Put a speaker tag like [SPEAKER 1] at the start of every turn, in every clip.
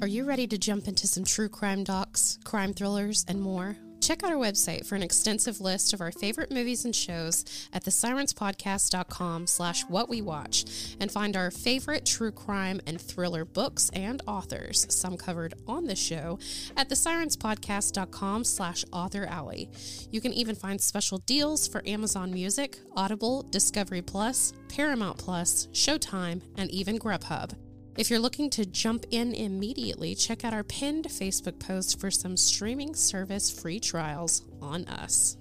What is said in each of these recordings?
[SPEAKER 1] Are you ready to jump into some true crime docs, crime thrillers, and more? Check out our website for an extensive list of our favorite movies and shows at thesirenspodcast.com slash what we watch and find our favorite true crime and thriller books and authors, some covered on the show, at thesirenspodcast.com slash author alley. You can even find special deals for Amazon Music, Audible, Discovery Plus, Paramount Plus, Showtime, and even Grubhub. If you're looking to jump in immediately, check out our pinned Facebook post for some streaming service free trials on us.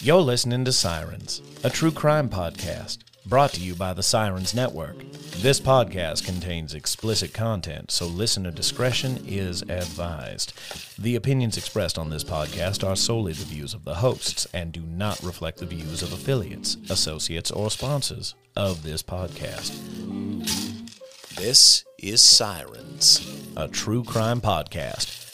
[SPEAKER 2] You're listening to Sirens, a true crime podcast brought to you by the Sirens Network. This podcast contains explicit content, so listener discretion is advised. The opinions expressed on this podcast are solely the views of the hosts and do not reflect the views of affiliates, associates, or sponsors of this podcast.
[SPEAKER 3] This is Sirens.
[SPEAKER 2] A true crime podcast.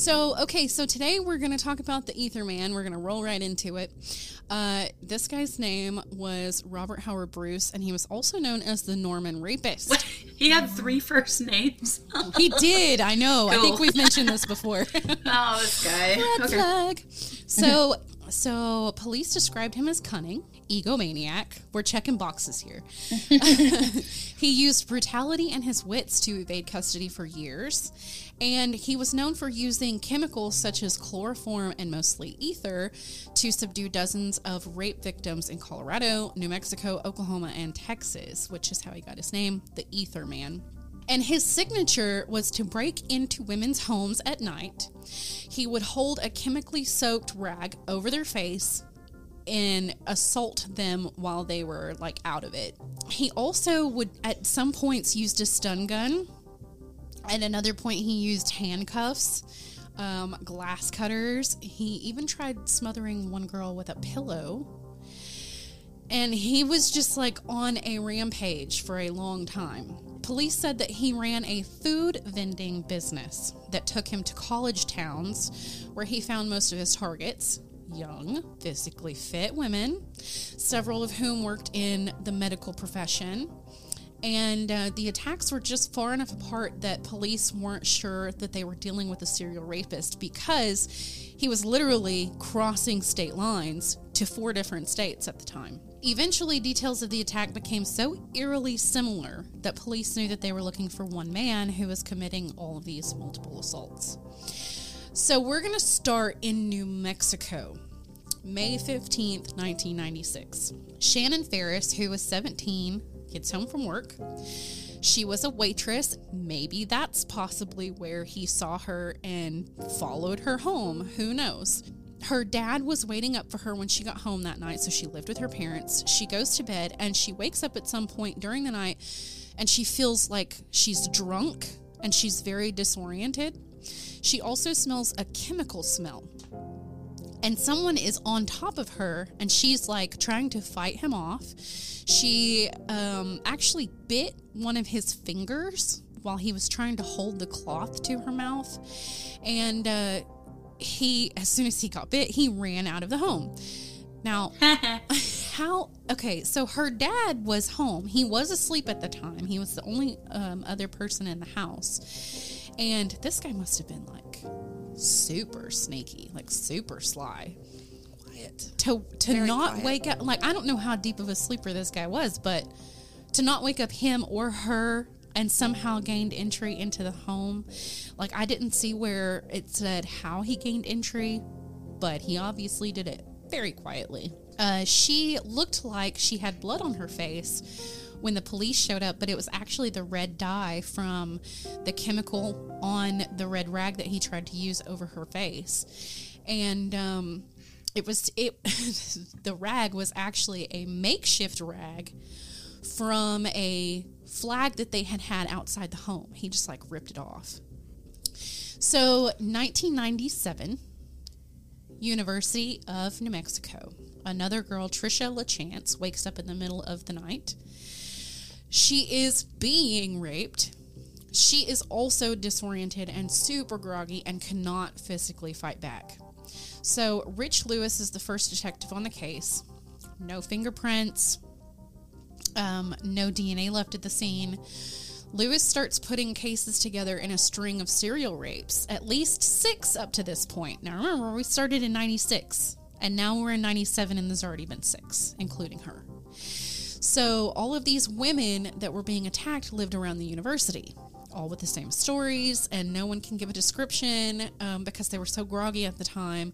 [SPEAKER 4] So, okay, so today we're going to talk about the Ether Man. We're going to roll right into it. Uh, this guy's name was Robert Howard Bruce, and he was also known as the Norman Rapist.
[SPEAKER 5] What? He had three first names.
[SPEAKER 4] he did, I know. I think we've mentioned this before.
[SPEAKER 5] Oh, this guy.
[SPEAKER 4] Red
[SPEAKER 5] Okay.
[SPEAKER 4] So, so police described him as cunning, egomaniac. We're checking boxes here. he used brutality and his wits to evade custody for years, and he was known for using chemicals such as chloroform and mostly ether to subdue dozens of rape victims in Colorado, New Mexico, Oklahoma, and Texas, which is how he got his name, the Ether Man. And his signature was to break into women's homes at night. He would hold a chemically soaked rag over their face and assault them while they were like out of it. He also would at some points used a stun gun. At another point he used handcuffs, um, glass cutters. He even tried smothering one girl with a pillow and he was just like on a rampage for a long time. Police said that he ran a food vending business that took him to college towns where he found most of his targets young, physically fit women, several of whom worked in the medical profession. And uh, the attacks were just far enough apart that police weren't sure that they were dealing with a serial rapist because he was literally crossing state lines to four different states at the time. Eventually, details of the attack became so eerily similar that police knew that they were looking for one man who was committing all of these multiple assaults. So, we're going to start in New Mexico. May 15th, 1996. Shannon Ferris, who was 17, gets home from work. She was a waitress. Maybe that's possibly where he saw her and followed her home. Who knows? Her dad was waiting up for her when she got home that night, so she lived with her parents. She goes to bed and she wakes up at some point during the night and she feels like she's drunk and she's very disoriented. She also smells a chemical smell. And someone is on top of her and she's like trying to fight him off. She um, actually bit one of his fingers while he was trying to hold the cloth to her mouth. And uh, he as soon as he got bit he ran out of the home. Now how okay so her dad was home he was asleep at the time he was the only um, other person in the house and this guy must have been like super sneaky like super sly
[SPEAKER 5] Quiet.
[SPEAKER 4] to to
[SPEAKER 5] Very
[SPEAKER 4] not
[SPEAKER 5] quiet.
[SPEAKER 4] wake up like I don't know how deep of a sleeper this guy was, but to not wake up him or her and somehow gained entry into the home. Like I didn't see where it said how he gained entry, but he obviously did it very quietly. Uh, she looked like she had blood on her face when the police showed up, but it was actually the red dye from the chemical on the red rag that he tried to use over her face. And um, it was it the rag was actually a makeshift rag from a flag that they had had outside the home. He just like ripped it off. So, 1997, University of New Mexico. Another girl, Trisha LaChance, wakes up in the middle of the night. She is being raped She is also disoriented and super groggy and cannot physically fight back. So, Rich Lewis is the first detective on the case. No fingerprints, um, no DNA left at the scene. Lewis starts putting cases together in a string of serial rapes, at least six up to this point. Now, remember, we started in 96, and now we're in 97, and there's already been six, including her. So, all of these women that were being attacked lived around the university, all with the same stories, and no one can give a description um, because they were so groggy at the time.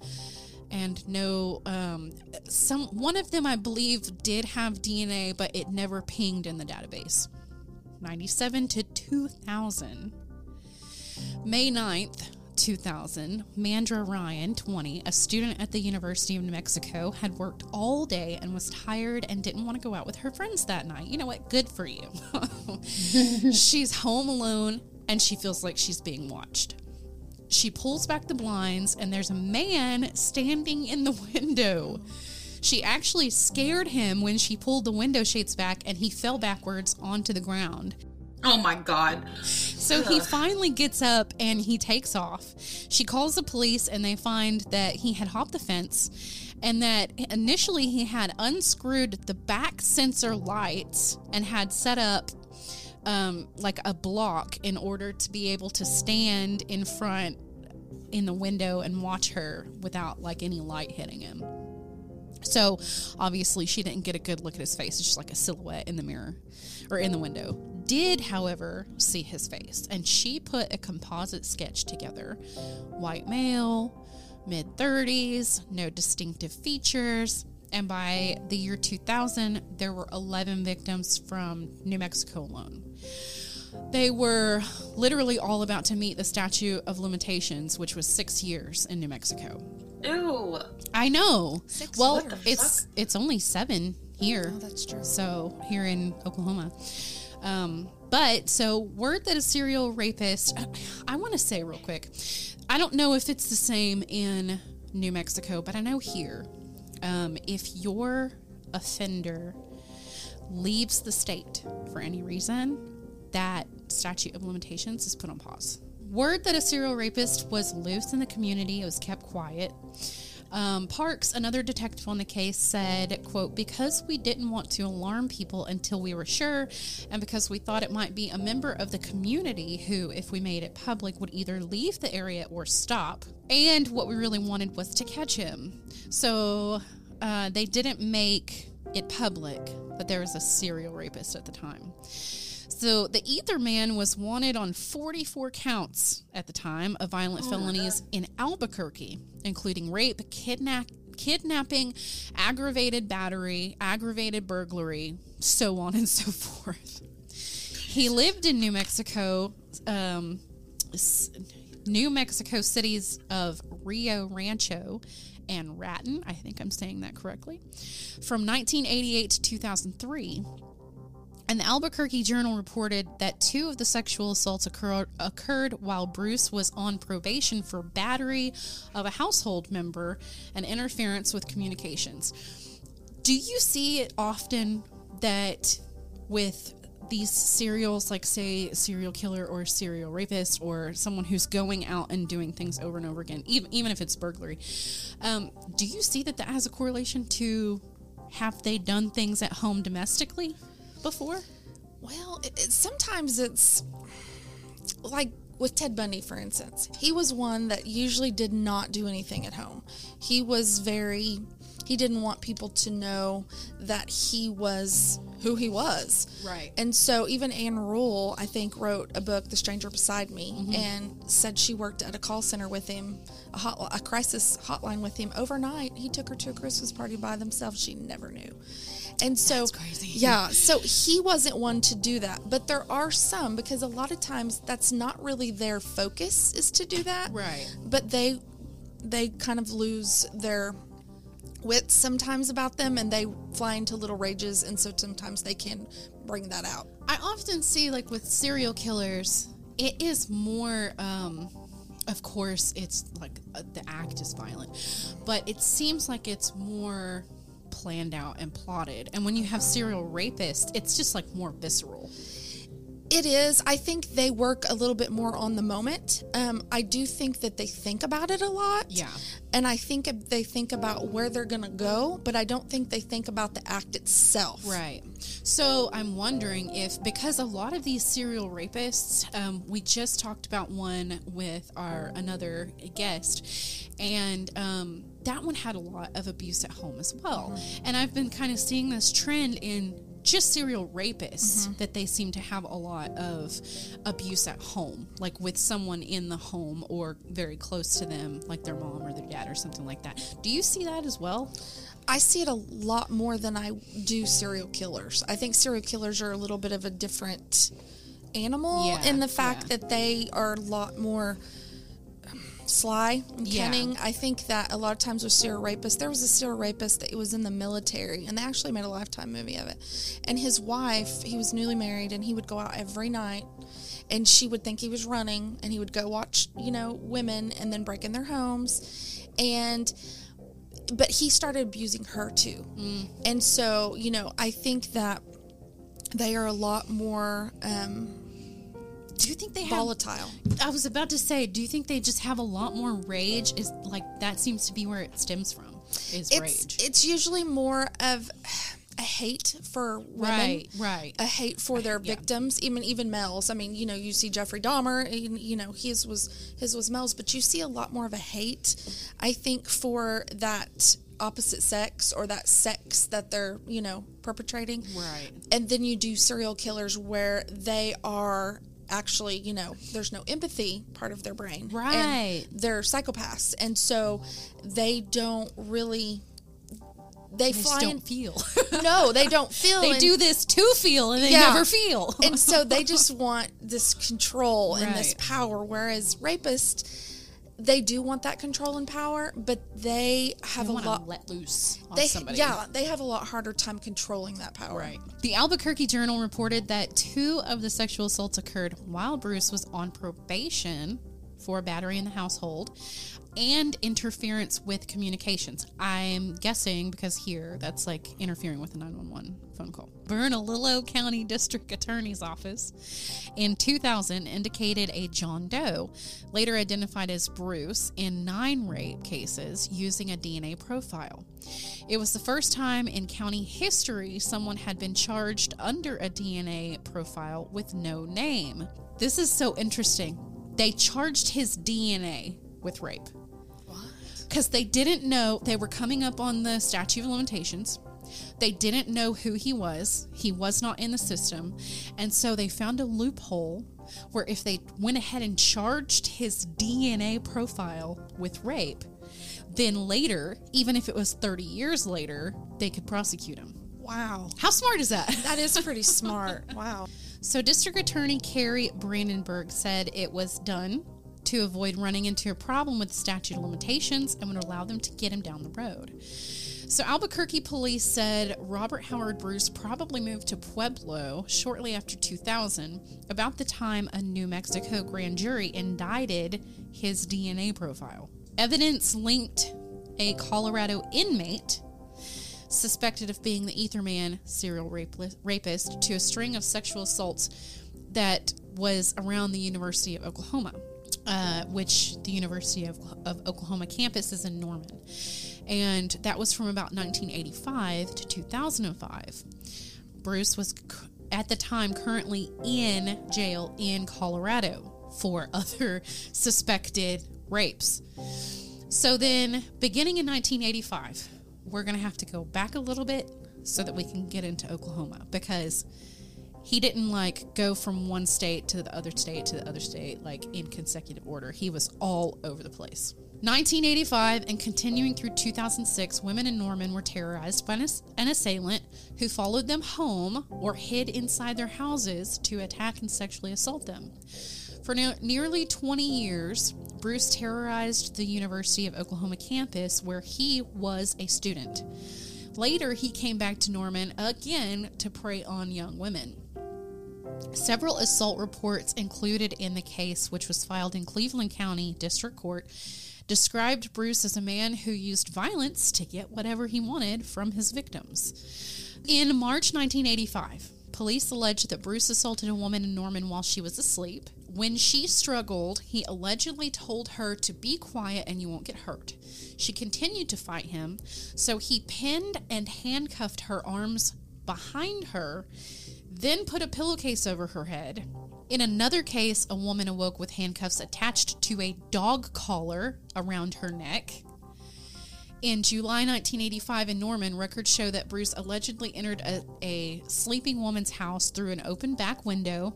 [SPEAKER 4] And no, um, some one of them I believe did have DNA, but it never pinged in the database. 97 to 2000. May 9th, 2000, Mandra Ryan, 20, a student at the University of New Mexico, had worked all day and was tired and didn't want to go out with her friends that night. You know what? Good for you. she's home alone and she feels like she's being watched. She pulls back the blinds and there's a man standing in the window. She actually scared him when she pulled the window shades back and he fell backwards onto the ground.
[SPEAKER 5] Oh my god.
[SPEAKER 4] So he finally gets up and he takes off. She calls the police and they find that he had hopped the fence and that initially he had unscrewed the back sensor lights and had set up um, like a block in order to be able to stand in front in the window and watch her without like any light hitting him. So obviously she didn't get a good look at his face. It's just like a silhouette in the mirror or in the window. Did, however, see his face, and she put a composite sketch together. White male, mid 30s, no distinctive features. And by the year 2000, there were 11 victims from New Mexico alone. They were literally all about to meet the statute of limitations, which was six years in New Mexico.
[SPEAKER 5] Ew.
[SPEAKER 4] I know.
[SPEAKER 6] Six
[SPEAKER 4] well, it's it's only seven here.
[SPEAKER 6] Oh, that's true.
[SPEAKER 4] So here in Oklahoma. Um, but so word that a serial rapist, I want to say real quick, I don't know if it's the same in New Mexico, but I know here, um, if your offender leaves the state for any reason, that statute of limitations is put on pause. Word that a serial rapist was loose in the community, it was kept quiet. Um, Parks, another detective on the case, said, quote, because we didn't want to alarm people until we were sure, and because we thought it might be a member of the community who, if we made it public, would either leave the area or stop. And what we really wanted was to catch him. So uh, they didn't make it public that there was a serial rapist at the time. So the Ether Man was wanted on 44 counts at the time of violent felonies in Albuquerque, including rape, kidnap, kidnapping, aggravated battery, aggravated burglary, so on and so forth. He lived in New Mexico, um, New Mexico cities of Rio Rancho and Raton. I think I'm saying that correctly. From 1988 to 2003. And the Albuquerque Journal reported that two of the sexual assaults occur- occurred while Bruce was on probation for battery of a household member and interference with communications. Do you see it often that with these serials, like say serial killer or serial rapist or someone who's going out and doing things over and over again, even even if it's burglary, um, do you see that that has a correlation to have they done things at home domestically before?
[SPEAKER 6] Well, it, it, sometimes it's like with Ted Bundy, for instance. He was one that usually did not do anything at home. He was very, he didn't want people to know that he was who he was.
[SPEAKER 4] Right.
[SPEAKER 6] And so even Ann Rule, I think, wrote a book, The Stranger Beside Me,
[SPEAKER 4] Mm-hmm.
[SPEAKER 6] and said she worked at a call center with him, a, hot, a crisis hotline with him overnight. He took her to a Christmas party by themselves. She never knew. And so, yeah, so he wasn't one to do that. But there are some because a lot of times that's not really their focus is to do that.
[SPEAKER 4] Right.
[SPEAKER 6] But they they kind of lose their wits sometimes about them and they fly into little rages and so sometimes they can bring that out.
[SPEAKER 4] I often see like with serial killers, it is more. Um, of course, it's like uh, the act is violent, but it seems like it's more planned out and plotted. And when you have serial rapists, it's just like more visceral.
[SPEAKER 6] It is. I think they work a little bit more on the moment. Um, I do think that they think about it a lot.
[SPEAKER 4] Yeah.
[SPEAKER 6] And I think they think about where they're going to go, but I don't think they think about the act itself.
[SPEAKER 4] Right. So I'm wondering if, because a lot of these serial rapists, um, we just talked about one with our another guest, and um, that one had a lot of abuse at home as well. Mm-hmm. And I've been kind of seeing this trend in just serial rapists mm-hmm. that they seem to have a lot of abuse at home, like with someone in the home or very close to them, like their mom or their dad or something like that. Do you see that as well?
[SPEAKER 6] I see it a lot more than I do serial killers. I think serial killers are a little bit of a different animal
[SPEAKER 4] Yeah,
[SPEAKER 6] in the fact
[SPEAKER 4] yeah.
[SPEAKER 6] that they are a lot more sly and
[SPEAKER 4] Yeah.
[SPEAKER 6] cunning. I think that a lot of times with serial rapists, there was a serial rapist that was in the military, and they actually made a lifetime movie of it. And his wife, he was newly married, and he would go out every night. And she would think he was running, and he would go watch, you know, women and then break in their homes. And but he started abusing her too. And so, you know, I think that they are a lot more um,
[SPEAKER 4] Do you think they have
[SPEAKER 6] volatile.
[SPEAKER 4] I was about to say, do you think they just have a lot more rage? Is like that seems to be where it stems from. Is
[SPEAKER 6] It's
[SPEAKER 4] rage.
[SPEAKER 6] it's usually more of a hate for women.
[SPEAKER 4] right, right.
[SPEAKER 6] A hate for their
[SPEAKER 4] Yeah.
[SPEAKER 6] victims, even even males. I mean, you know, you see Jeffrey Dahmer, eh, and, you know, his was his was males, but you see a lot more of a hate. I think for that opposite sex or that sex that they're you know perpetrating.
[SPEAKER 4] Right.
[SPEAKER 6] and then you do serial killers where they are actually you know there's no empathy part of their brain
[SPEAKER 4] Right.
[SPEAKER 6] they're psychopaths and so they don't really they,
[SPEAKER 4] They
[SPEAKER 6] fly
[SPEAKER 4] don't feel.
[SPEAKER 6] no they don't feel
[SPEAKER 4] they
[SPEAKER 6] and-
[SPEAKER 4] do this to feel, and they
[SPEAKER 6] Yeah.
[SPEAKER 4] never feel.
[SPEAKER 6] and so they just want this control and this power whereas rapists they do want that control and power but they have
[SPEAKER 4] They
[SPEAKER 6] a lot
[SPEAKER 4] let loose on
[SPEAKER 6] they
[SPEAKER 4] somebody.
[SPEAKER 6] yeah they have a lot harder time controlling that power
[SPEAKER 4] Right. The Albuquerque Journal reported that two of the sexual assaults occurred while Bruce was on probation for battery in the household and interference with communications. I'm guessing because here that's like interfering with a 911 phone call. Bernalillo County District Attorney's Office in 2000 indicated a John Doe, later identified as Bruce, in nine rape cases using a DNA profile. It was the first time in county history someone had been charged under a DNA profile with no name. This is so interesting. They charged his DNA with rape because they didn't know they were coming up on the statute of limitations. They didn't know who he was. He was not in the system. And so they found a loophole where if they went ahead and charged his DNA profile with rape, then later, even if it was 30 years later, they could prosecute him.
[SPEAKER 6] wow
[SPEAKER 4] How smart is that?
[SPEAKER 6] that is pretty smart wow
[SPEAKER 4] So, District Attorney Kari Brandenburg said it was done to avoid running into a problem with the statute of limitations and would allow them to get him down the road. So, Albuquerque police said Robert Howard Bruce probably moved to Pueblo shortly after 2000, about the time a New Mexico grand jury indicted his DNA profile. Evidence linked a Colorado inmate suspected of being the Etherman serial rapist, rapist to a string of sexual assaults that was around the University of Oklahoma, uh, which the University of, of Oklahoma campus is in Norman. And that was from about 1985 to 2005. Bruce was at the time currently in jail in Colorado for other suspected rapes. So then, beginning in 1985, we're going to have to go back a little bit so that we can get into Oklahoma because he didn't like go from one state to the other state to the other state like in consecutive order. He was all over the place. 1985 and continuing through 2006, women in Norman were terrorized by an, assailant who followed them home or hid inside their houses to attack and sexually assault them. For ne- nearly 20 years, Bruce terrorized the University of Oklahoma campus where he was a student. Later, he came back to Norman again to prey on young women. Several assault reports included in the case, which was filed in Cleveland County District Court, described Bruce as a man who used violence to get whatever he wanted from his victims. In March 1985, Police alleged that Bruce assaulted a woman in Norman while she was asleep. When she struggled, he allegedly told her to be quiet and you won't get hurt. She continued to fight him, so he pinned and handcuffed her arms behind her, then put a pillowcase over her head. In another case, a woman awoke with handcuffs attached to a dog collar around her neck. In July 1985 in Norman, records show that Bruce allegedly entered a, a, sleeping woman's house through an open back window,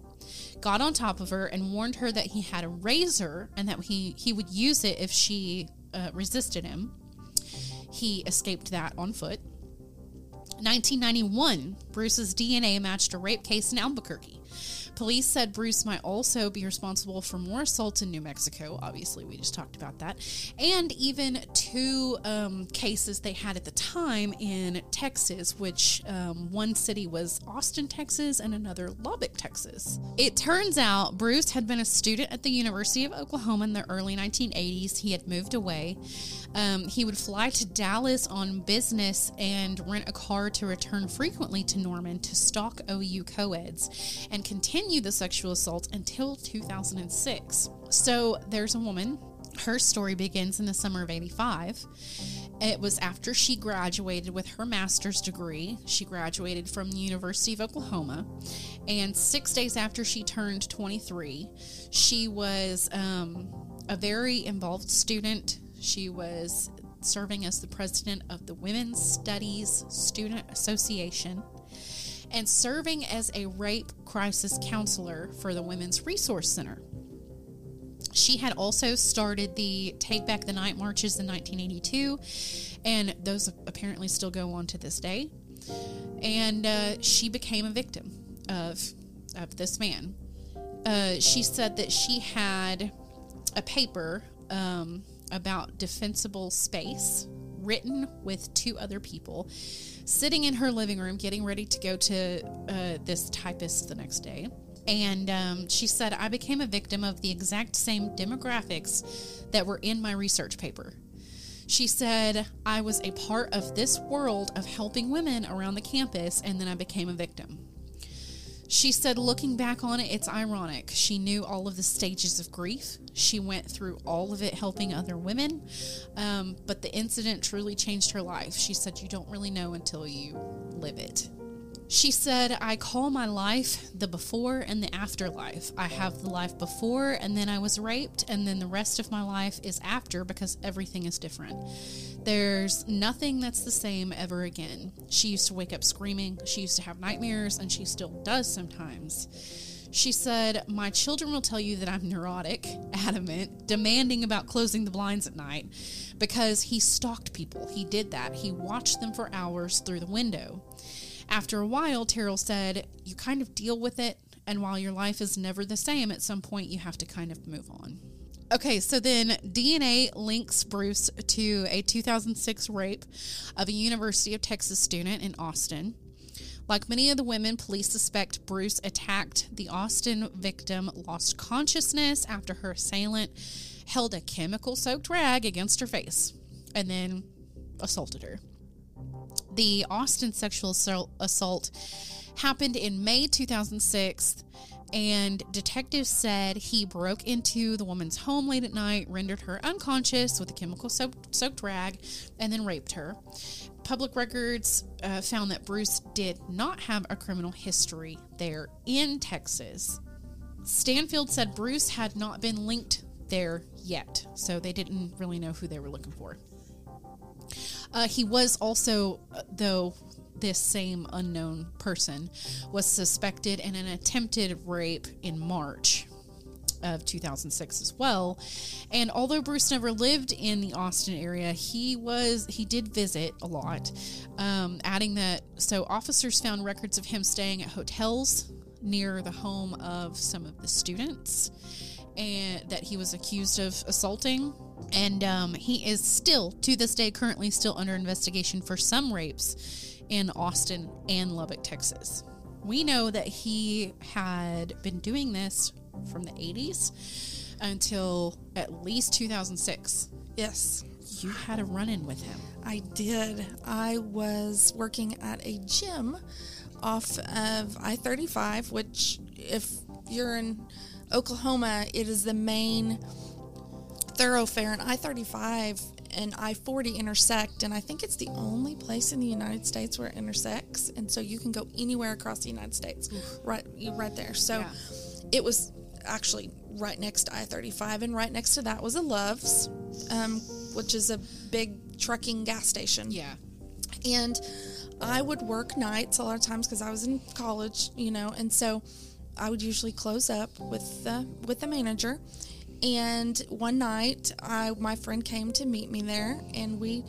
[SPEAKER 4] got on top of her, and warned her that he had a razor and that he, he would use it if she uh, resisted him. He escaped that on foot. 1991, Bruce's DNA matched a rape case in Albuquerque. Police said Bruce might also be responsible for more assaults in New Mexico. Obviously, we just talked about that. And even two um, cases they had at the time in Texas, which um, one city was Austin, Texas, and another Lubbock, Texas. It turns out Bruce had been a student at the University of Oklahoma in the early 1980s. He had moved away. Um, he would fly to Dallas on business and rent a car to return frequently to Norman to stalk OU co-eds and continue the sexual assault until 2006. So there's a woman. Her story begins in the summer of 85. It was after she graduated with her master's degree. She graduated from the University of Oklahoma. And six days after she turned 23, she was um, a very involved student she was serving as the president of the Women's Studies Student Association and serving as a rape crisis counselor for the Women's Resource Center. She had also started the Take Back the Night marches in 1982, and those apparently still go on to this day. And uh, she became a victim of, of this man. Uh, she said that she had a paper um, about defensible space written with two other people sitting in her living room getting ready to go to uh, this typist the next day. And um, she said i became a victim of the exact same demographics that were in my research paper. She said i was a part of this world of helping women around the campus and then i became a victim she said, looking back on it, it's ironic. She knew all of the stages of grief. She went through all of it helping other women. Um, but the incident truly changed her life. She said, You don't really know until you live it. She said, I call my life the before and the afterlife. I have the life before, and then I was raped, and then the rest of my life is after because everything is different. There's nothing that's the same ever again. She used to wake up screaming, she used to have nightmares, and she still does sometimes. She said, My children will tell you that I'm neurotic, adamant, demanding about closing the blinds at night because he stalked people. He did that. He watched them for hours through the window. After a while, Terrell said, You kind of deal with it, and while your life is never the same, at some point you have to kind of move on. Okay, so then DNA links Bruce to a 2006 rape of a University of Texas student in Austin. Like many of the women, police suspect Bruce attacked the Austin victim, lost consciousness after her assailant held a chemical soaked rag against her face and then assaulted her. The Austin sexual assault happened in May 2006, and detectives said he broke into the woman's home late at night, rendered her unconscious with a chemical soaked rag, and then raped her. Public records uh, found that Bruce did not have a criminal history there in Texas. Stanfield said Bruce had not been linked there yet, so they didn't really know who they were looking for. Uh, he was also, though, this same unknown person was suspected in an attempted rape in March of 2006 as well. And although Bruce never lived in the Austin area, he was he did visit a lot. Um, adding that, so officers found records of him staying at hotels near the home of some of the students, and that he was accused of assaulting and um, he is still, to this day, currently still under investigation for some rapes in Austin and Lubbock, Texas. We know that he had been doing this from the 80s until at least 2006.
[SPEAKER 6] Yes.
[SPEAKER 4] You had a run in with him.
[SPEAKER 6] I did. I was working at a gym off of I 35, which, if you're in Oklahoma, it is the main thoroughfare, and I 35 and I 40 intersect, and I think it's the only place in the United States where it intersects, and so you can go anywhere across the United States, right, right there. So
[SPEAKER 4] Yeah.
[SPEAKER 6] it was actually right next to I 35, and right next to that was a Love's, um, which is a big trucking gas station
[SPEAKER 4] Yeah.
[SPEAKER 6] and I would work nights a lot of times because I was in college, you know, and so I would usually close up with the with the manager. And one night, I my friend came to meet me there, and we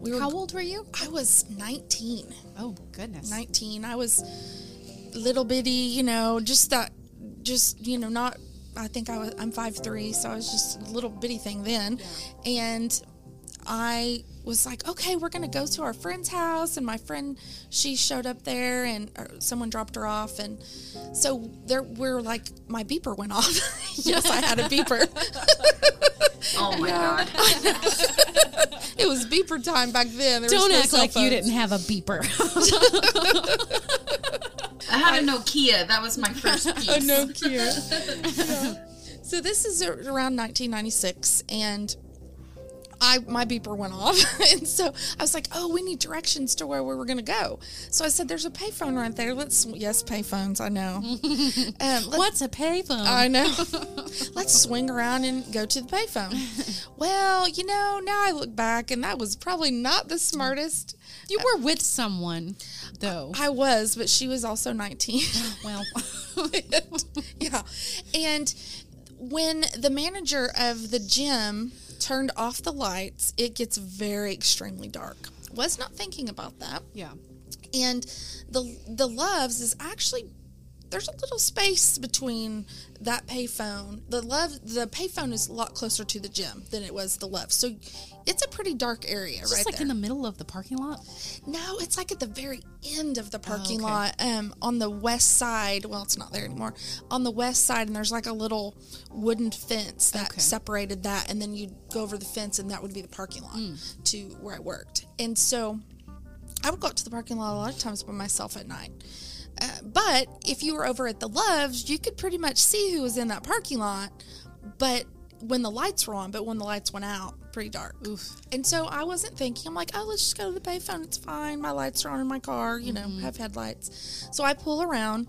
[SPEAKER 6] we were.
[SPEAKER 4] How old were you?
[SPEAKER 6] I was nineteen.
[SPEAKER 4] Oh goodness.
[SPEAKER 6] 19 i was little bitty you know just that just you know not i think i was i'm five three so i was just a little bitty thing then and i was like okay we're gonna go to our friend's house and my friend she showed up there and someone dropped her off and so there we're like my beeper went off yes i had a beeper
[SPEAKER 5] Oh my god.
[SPEAKER 6] it was beeper time back then There
[SPEAKER 4] Don't
[SPEAKER 6] no
[SPEAKER 4] act
[SPEAKER 6] cell
[SPEAKER 4] like you didn't have a beeper.
[SPEAKER 5] I had a Nokia. That was my first piece.
[SPEAKER 6] a Nokia. so this is around 1996, and I my beeper went off, and so I was like, "Oh, we need directions to where we were going to go." So I said, "There's a payphone right there. Let's yes, payphones. I know. um,
[SPEAKER 4] What's a payphone?
[SPEAKER 6] I know. Let's swing around and go to the payphone. well, you know, now I look back, and that was probably not the smartest.
[SPEAKER 4] you were with someone, though.
[SPEAKER 6] I was, but she was also 19.
[SPEAKER 4] well,
[SPEAKER 6] yeah. And when the manager of the gym turned off the lights, it gets very extremely dark. Was not thinking about that.
[SPEAKER 4] yeah.
[SPEAKER 6] And the the loves is actually there's a little space between that payphone. The love the payphone is a lot closer to the gym than it was the love. So it's a pretty dark area
[SPEAKER 4] Just
[SPEAKER 6] right
[SPEAKER 4] like
[SPEAKER 6] there.
[SPEAKER 4] in the middle of the parking lot.
[SPEAKER 6] No, it's like at the very end of the parking
[SPEAKER 4] okay.
[SPEAKER 6] lot, um, on the west side. Well, it's not there anymore. On the west side, and there's like a little wooden fence that
[SPEAKER 4] Okay.
[SPEAKER 6] separated that, and then you'd go over the fence, and that would be the parking lot to where I worked. And so, I would go out to the parking lot a lot of times by myself at night. Uh, but if you were over at the Loves, you could pretty much see who was in that parking lot. But when the lights were on, but when the lights went out, pretty dark. Oof. And so I wasn't thinking. I'm like, oh, let's just go to the payphone. It's fine. My lights are on in my car. You know, have headlights. So I pull around,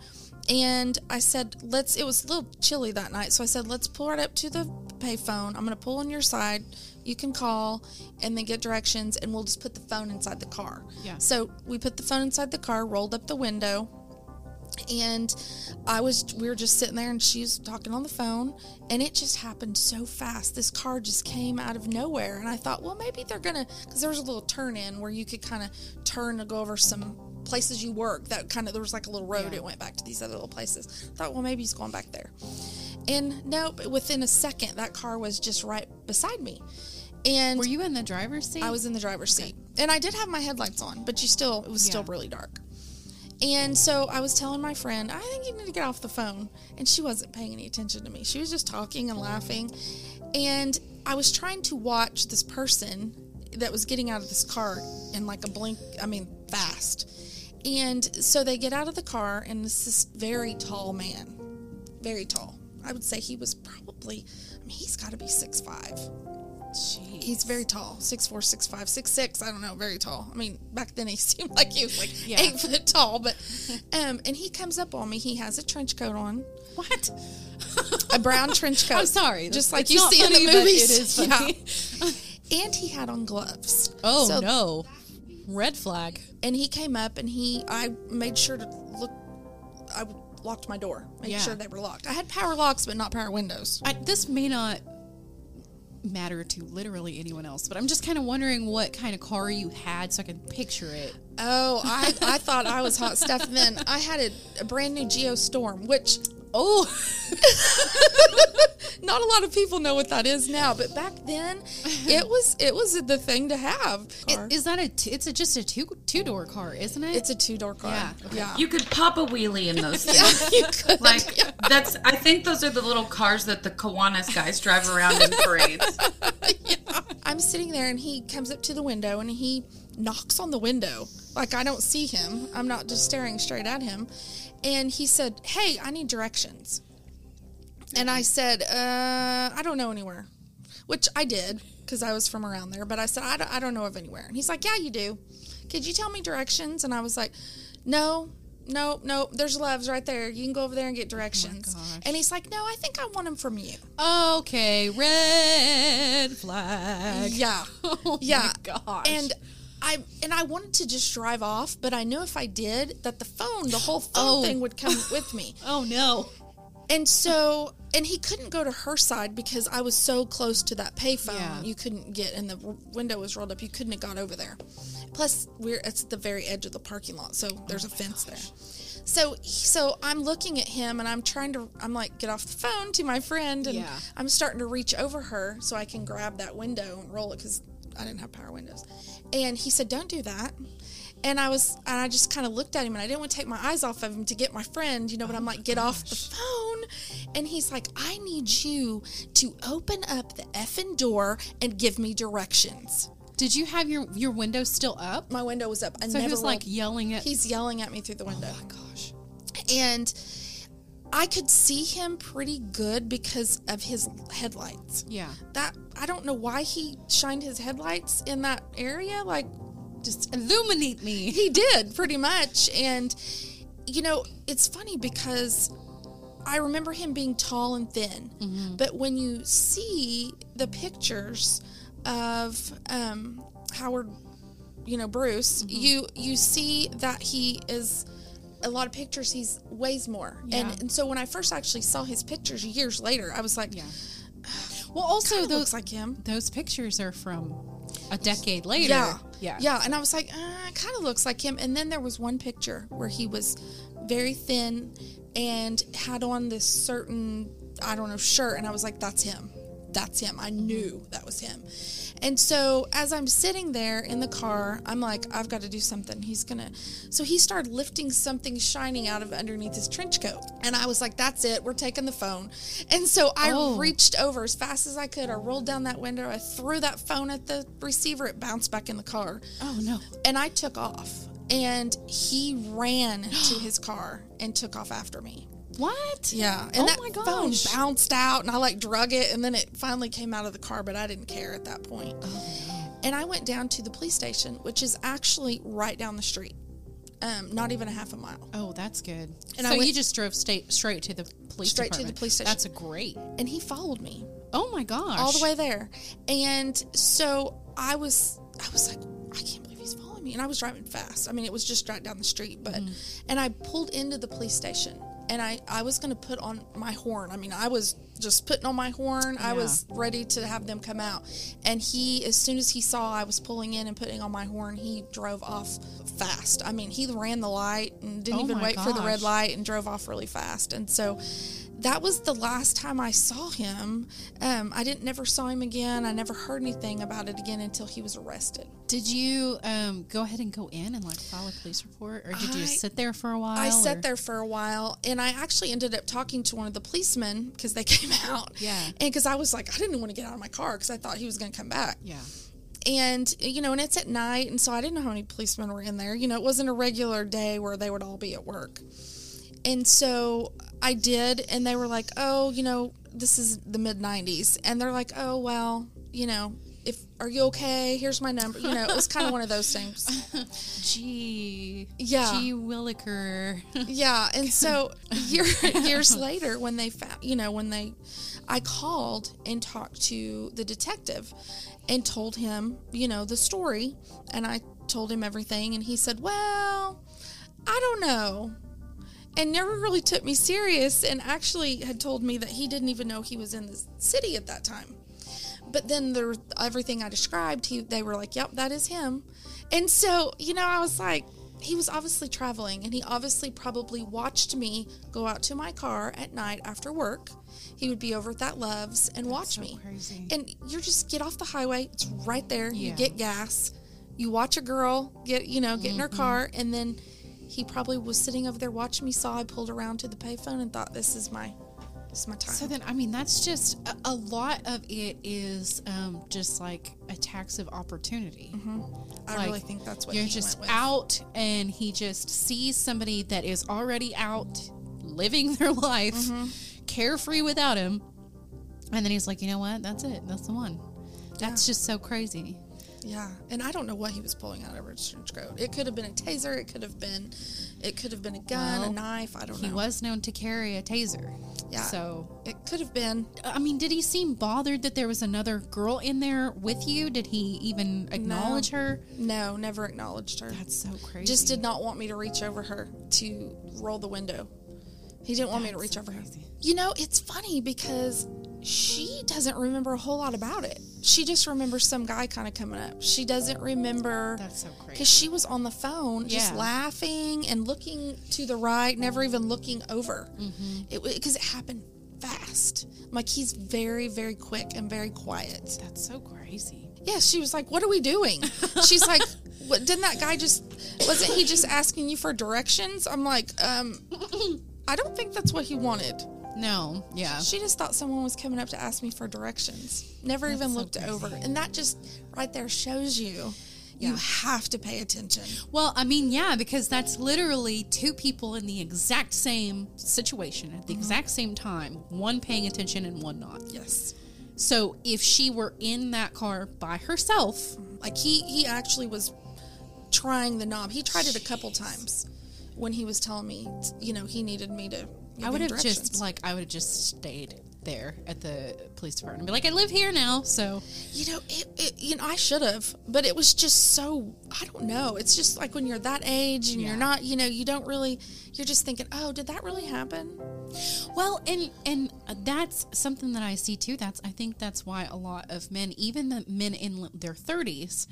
[SPEAKER 6] and I said, let's. It was a little chilly that night, so I said, let's pull right up to the payphone. I'm gonna pull on your side. You can call, and then get directions, and we'll just put the phone inside the car.
[SPEAKER 4] Yeah.
[SPEAKER 6] So we put the phone inside the car, rolled up the window, and I was we were just sitting there and she was talking on the phone and it just happened so fast. This car just came out of nowhere and I thought, well, maybe they're gonna because there was a little turn in where you could kind of turn to go over some places you work. That kind of there was like a little road. It went back to these other little places. thought, well, maybe he's going back there. And nope, within a second, that car was just right beside me. And
[SPEAKER 4] Were you in the driver's seat?
[SPEAKER 6] I was in the driver's seat, and I did have my headlights on, but you still it was still really dark. And so I was telling my friend, I think you need to get off the phone, and she wasn't paying any attention to me. She was just talking and laughing, and I was trying to watch this person that was getting out of this car in like a blink. I mean, fast. And so they get out of the car, and this is very tall man, very tall. I would say he was probably, I mean, he's got to be six five.
[SPEAKER 4] Jeez.
[SPEAKER 6] He's very tall, six four, six five, six six. I don't know, very tall. I mean, back then he seemed like he was like
[SPEAKER 4] Yeah.
[SPEAKER 6] eight foot tall, but um, and he comes up on me. He has a trench coat on,
[SPEAKER 4] What?
[SPEAKER 6] a brown trench coat.
[SPEAKER 4] I'm sorry.
[SPEAKER 6] just like you see
[SPEAKER 4] funny,
[SPEAKER 6] in the movies.
[SPEAKER 4] It is funny.
[SPEAKER 6] Yeah. And he had on gloves.
[SPEAKER 4] Oh
[SPEAKER 6] So-
[SPEAKER 4] no. Red flag.
[SPEAKER 6] And he came up and he, I made sure to look. I locked my door, made
[SPEAKER 4] Yeah.
[SPEAKER 6] sure they were locked. I had power locks, but not power windows.
[SPEAKER 4] I, this may not matter to literally anyone else, but I'm just kind of wondering what kind of car you had so I can picture it.
[SPEAKER 6] Oh, I, I thought I was hot stuff. And then I had a, a brand new Geo Storm, which
[SPEAKER 4] Oh,
[SPEAKER 6] not a lot of people know what that is now, but back then it was it was the thing to have. Car.
[SPEAKER 4] is that a? T- it's a, just a two two door car, isn't it?
[SPEAKER 6] it's a two door car.
[SPEAKER 4] Yeah, okay.
[SPEAKER 6] Yeah.
[SPEAKER 5] You could pop a wheelie in those things.
[SPEAKER 6] you could.
[SPEAKER 5] Like that's I think those are the little cars that the Kiwanis guys drive around in parades.
[SPEAKER 6] I'm sitting there and he comes up to the window and he knocks on the window. Like I don't see him. I'm not just staring straight at him. And he said, "Hey, I need directions." And I said, uh, "I don't know anywhere," which I did because I was from around there. But I said, I don't, "I don't know of anywhere." And he's like, "Yeah, you do. Could you tell me directions?" And I was like, "No." No, no, there's Love's right there. You can go over there and get directions.
[SPEAKER 4] gosh.
[SPEAKER 6] and he's like, No, I think I want them from you.
[SPEAKER 4] Okay, red flag.
[SPEAKER 6] Yeah.
[SPEAKER 4] Oh
[SPEAKER 6] yeah.
[SPEAKER 4] gosh.
[SPEAKER 6] And I and I wanted to just drive off, but I knew if I did that the phone, the whole phone
[SPEAKER 4] Oh.
[SPEAKER 6] thing would come with me.
[SPEAKER 4] oh no.
[SPEAKER 6] And so and he couldn't go to her side because I was so close to that payphone.
[SPEAKER 4] Yeah.
[SPEAKER 6] You couldn't get and the window was rolled up. You couldn't have got over there. Plus we're it's at the very edge of the parking lot, so there's a oh fence there. So so I'm looking at him and I'm trying to I'm like get off the phone to my friend and
[SPEAKER 4] Yeah.
[SPEAKER 6] I'm starting to reach over her so I can grab that window and roll it because I didn't have power windows. And he said, "Don't do that." And I was, and I just kind of looked at him, and I didn't want to take my eyes off of him to get my friend, you know. But I'm like, "Get oh off the phone!" And he's like, "I need you to open up the effing door and give me directions."
[SPEAKER 4] Did you have your your window still up?
[SPEAKER 6] My window was up. I
[SPEAKER 4] So he was like yelling at.
[SPEAKER 6] He's yelling at me through the window.
[SPEAKER 4] oh my gosh.
[SPEAKER 6] and I could see him pretty good because of his headlights.
[SPEAKER 4] Yeah.
[SPEAKER 6] That I don't know why he shined his headlights in that area. Like
[SPEAKER 4] Just illuminate me.
[SPEAKER 6] he did pretty much, and you know it's funny because I remember him being tall and thin,
[SPEAKER 4] Mm-hmm.
[SPEAKER 6] but when you see the pictures of um, Howard, you know Bruce,
[SPEAKER 4] Mm-hmm.
[SPEAKER 6] you you see that he is. A lot of pictures, he's weighs more,
[SPEAKER 4] Yeah.
[SPEAKER 6] and and so when I first actually saw his pictures years later, I was like,
[SPEAKER 4] Yeah. Well, also those
[SPEAKER 6] looks like him."
[SPEAKER 4] those pictures are from a decade later.
[SPEAKER 6] Yeah.
[SPEAKER 4] Yeah.
[SPEAKER 6] Yeah. And I was like, uh, kind of looks like him. And then there was one picture where he was very thin and had on this certain, I don't know, shirt. And I was like, that's him. That's him. I knew that was him. And so as I'm sitting there in the car, I'm like, I've got to do something. He's going to. So he started lifting something shining out of underneath his trench coat. And I was like, that's it. We're taking the phone. And so I
[SPEAKER 4] Oh.
[SPEAKER 6] reached over as fast as I could. I rolled down that window. I threw that phone at the receiver. It bounced back in the car.
[SPEAKER 4] Oh no.
[SPEAKER 6] And I took off. And he ran to his car and took off after me.
[SPEAKER 4] What?
[SPEAKER 6] Yeah. And
[SPEAKER 4] Oh
[SPEAKER 6] that
[SPEAKER 4] my
[SPEAKER 6] phone bounced out and I like drug it and then it finally came out of the car, but I didn't care at that point.
[SPEAKER 4] Oh,
[SPEAKER 6] And I went down to the police station, which is actually right down the street. Um, not even a half a mile.
[SPEAKER 4] Oh, that's good.
[SPEAKER 6] And
[SPEAKER 4] so
[SPEAKER 6] I went-
[SPEAKER 4] you just drove straight straight to the police
[SPEAKER 6] Straight to the police station.
[SPEAKER 4] That's a great.
[SPEAKER 6] And he followed me.
[SPEAKER 4] Oh my gosh.
[SPEAKER 6] all the way there. And so I was, I was like, I can't believe he's following me. And I was driving fast. I mean, it was just right down the street, but, and I pulled into the police station and I, I was going to put on my horn. I mean, I was just putting on my horn. I was ready to have them come out. And he, as soon as he saw I was pulling in and putting on my horn, he drove off fast. I mean, he ran the light and didn't
[SPEAKER 4] Oh
[SPEAKER 6] even wait for the red light and drove off really fast. And so that was the last time I saw him. Um, I didn't never saw him again. I never heard anything about it again until he was arrested.
[SPEAKER 4] Did you um, go ahead and go in and like file a police report, or did you
[SPEAKER 6] I-
[SPEAKER 4] just sit there for a while?
[SPEAKER 6] I
[SPEAKER 4] or-
[SPEAKER 6] sat there for a while, and I actually ended up talking to one of the policemen because they came out.
[SPEAKER 4] Yeah.
[SPEAKER 6] and because I was like, I didn't want to get out of my car because I thought he was going to come back.
[SPEAKER 4] Yeah.
[SPEAKER 6] and you know and it's at night and so i didn't know how many policemen were in there you know it wasn't a regular day where they would all be at work and so i did and they were like oh you know this is the mid 90s and they're like oh well you know if are you okay here's my number you know it was kind of one of those things
[SPEAKER 4] Gee.
[SPEAKER 6] Yeah.
[SPEAKER 4] Gee Williker.
[SPEAKER 6] yeah and so year, years later when they found you know when they i called and talked to the detective and told him you know the story and i told him everything and he said well i don't know and never really took me serious and actually had told me that he didn't even know he was in the city at that time but then the everything I described, he they were like, "Yep, that is him." And so, you know, I was like, he was obviously traveling, and he obviously probably watched me go out to my car at night after work. He would be over at that Loves and watch
[SPEAKER 4] so
[SPEAKER 6] me.
[SPEAKER 4] crazy.
[SPEAKER 6] And you just get off the highway; it's right there. You get gas, you watch a girl get, you know, get in her
[SPEAKER 4] Mm-hmm.
[SPEAKER 6] car, and then he probably was sitting over there watching me. Saw I pulled around to the payphone and thought, "This is my." this is my time.
[SPEAKER 4] So then, I mean, that's just a, a lot of it is um, just like attacks of opportunity.
[SPEAKER 6] I
[SPEAKER 4] like,
[SPEAKER 6] really think that's what
[SPEAKER 4] You're just out, and he just sees somebody that is already out living their life,
[SPEAKER 6] Mm-hmm.
[SPEAKER 4] carefree without him, and then he's like, you know what? That's it. That's the one. That's just so crazy.
[SPEAKER 6] Yeah, and I don't know what he was pulling out of his trench coat. It could have been a taser. It could have been, it could have been a gun,
[SPEAKER 4] Well,
[SPEAKER 6] a knife. I don't
[SPEAKER 4] He
[SPEAKER 6] know.
[SPEAKER 4] He was known to carry a taser.
[SPEAKER 6] Yeah.
[SPEAKER 4] So,
[SPEAKER 6] It could have been.
[SPEAKER 4] I mean, did he seem bothered that there was another girl in there with you? Did he even acknowledge her?
[SPEAKER 6] No, never acknowledged her.
[SPEAKER 4] That's so crazy.
[SPEAKER 6] Just did not want me to reach over her to roll the window. He didn't want me to reach
[SPEAKER 4] so
[SPEAKER 6] over her. You know, it's funny because she doesn't remember a whole lot about it. She just remembers some guy kind of coming up. She doesn't remember
[SPEAKER 4] That's so crazy.
[SPEAKER 6] because she was on the phone just laughing and looking to the right, never even looking over.
[SPEAKER 4] Mm-hmm.
[SPEAKER 6] It because it happened fast. Like he's very, very quick and very quiet.
[SPEAKER 4] That's so crazy.
[SPEAKER 6] Yeah, she was like, "What are we doing?" She's like, "What? Didn't that guy just? Wasn't he just asking you for directions?" I'm like, um, I don't think that's what he wanted.
[SPEAKER 4] No, yeah.
[SPEAKER 6] She just thought someone was coming up to ask me for directions. Never even
[SPEAKER 4] so
[SPEAKER 6] looked
[SPEAKER 4] crazy.
[SPEAKER 6] over, and that just right there shows you. You
[SPEAKER 4] Yeah.
[SPEAKER 6] have to pay attention.
[SPEAKER 4] Well, I mean, yeah, because that's literally two people in the exact same situation at the mm-hmm. exact same time, one paying attention and one not.
[SPEAKER 6] Yes.
[SPEAKER 4] So if she were in that car by herself, mm-hmm.
[SPEAKER 6] Like he he actually was trying the knob. He tried it a couple times when he was telling me, you know, he needed me to.
[SPEAKER 4] I would have
[SPEAKER 6] directions.
[SPEAKER 4] just like I would have just stayed there at the police department and be like, I live here now, so
[SPEAKER 6] You know, it, it you know, I should have, but it was just so I don't know. It's just like when you're that age and
[SPEAKER 4] Yeah.
[SPEAKER 6] you're not, you know, you don't really you're just thinking, "Oh, did that really happen?"
[SPEAKER 4] Well, and and that's something that I see too. That's I think that's why a lot of men, even the men in their 30s,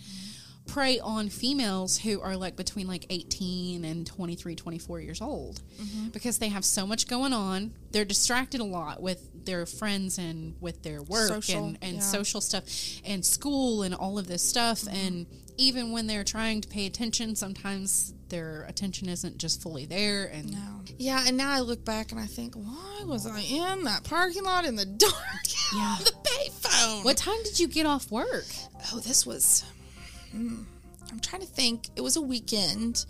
[SPEAKER 4] prey on females who are like between like 18 and 23, 24 years old mm-hmm. because they have so much going on. They're distracted a lot with their friends and with their work
[SPEAKER 6] Social,
[SPEAKER 4] and, and
[SPEAKER 6] yeah.
[SPEAKER 4] social stuff and school and all of this stuff. Mm-hmm. And even when they're trying to pay attention, sometimes their attention isn't just fully there. And
[SPEAKER 6] No. Yeah, and now I look back and I think, "Why was I in that parking lot in the dark?"
[SPEAKER 4] Yeah.
[SPEAKER 6] the payphone.
[SPEAKER 4] what time did you get off work?
[SPEAKER 6] Oh, this was. Hmm, I'm trying to think. It was a weekend.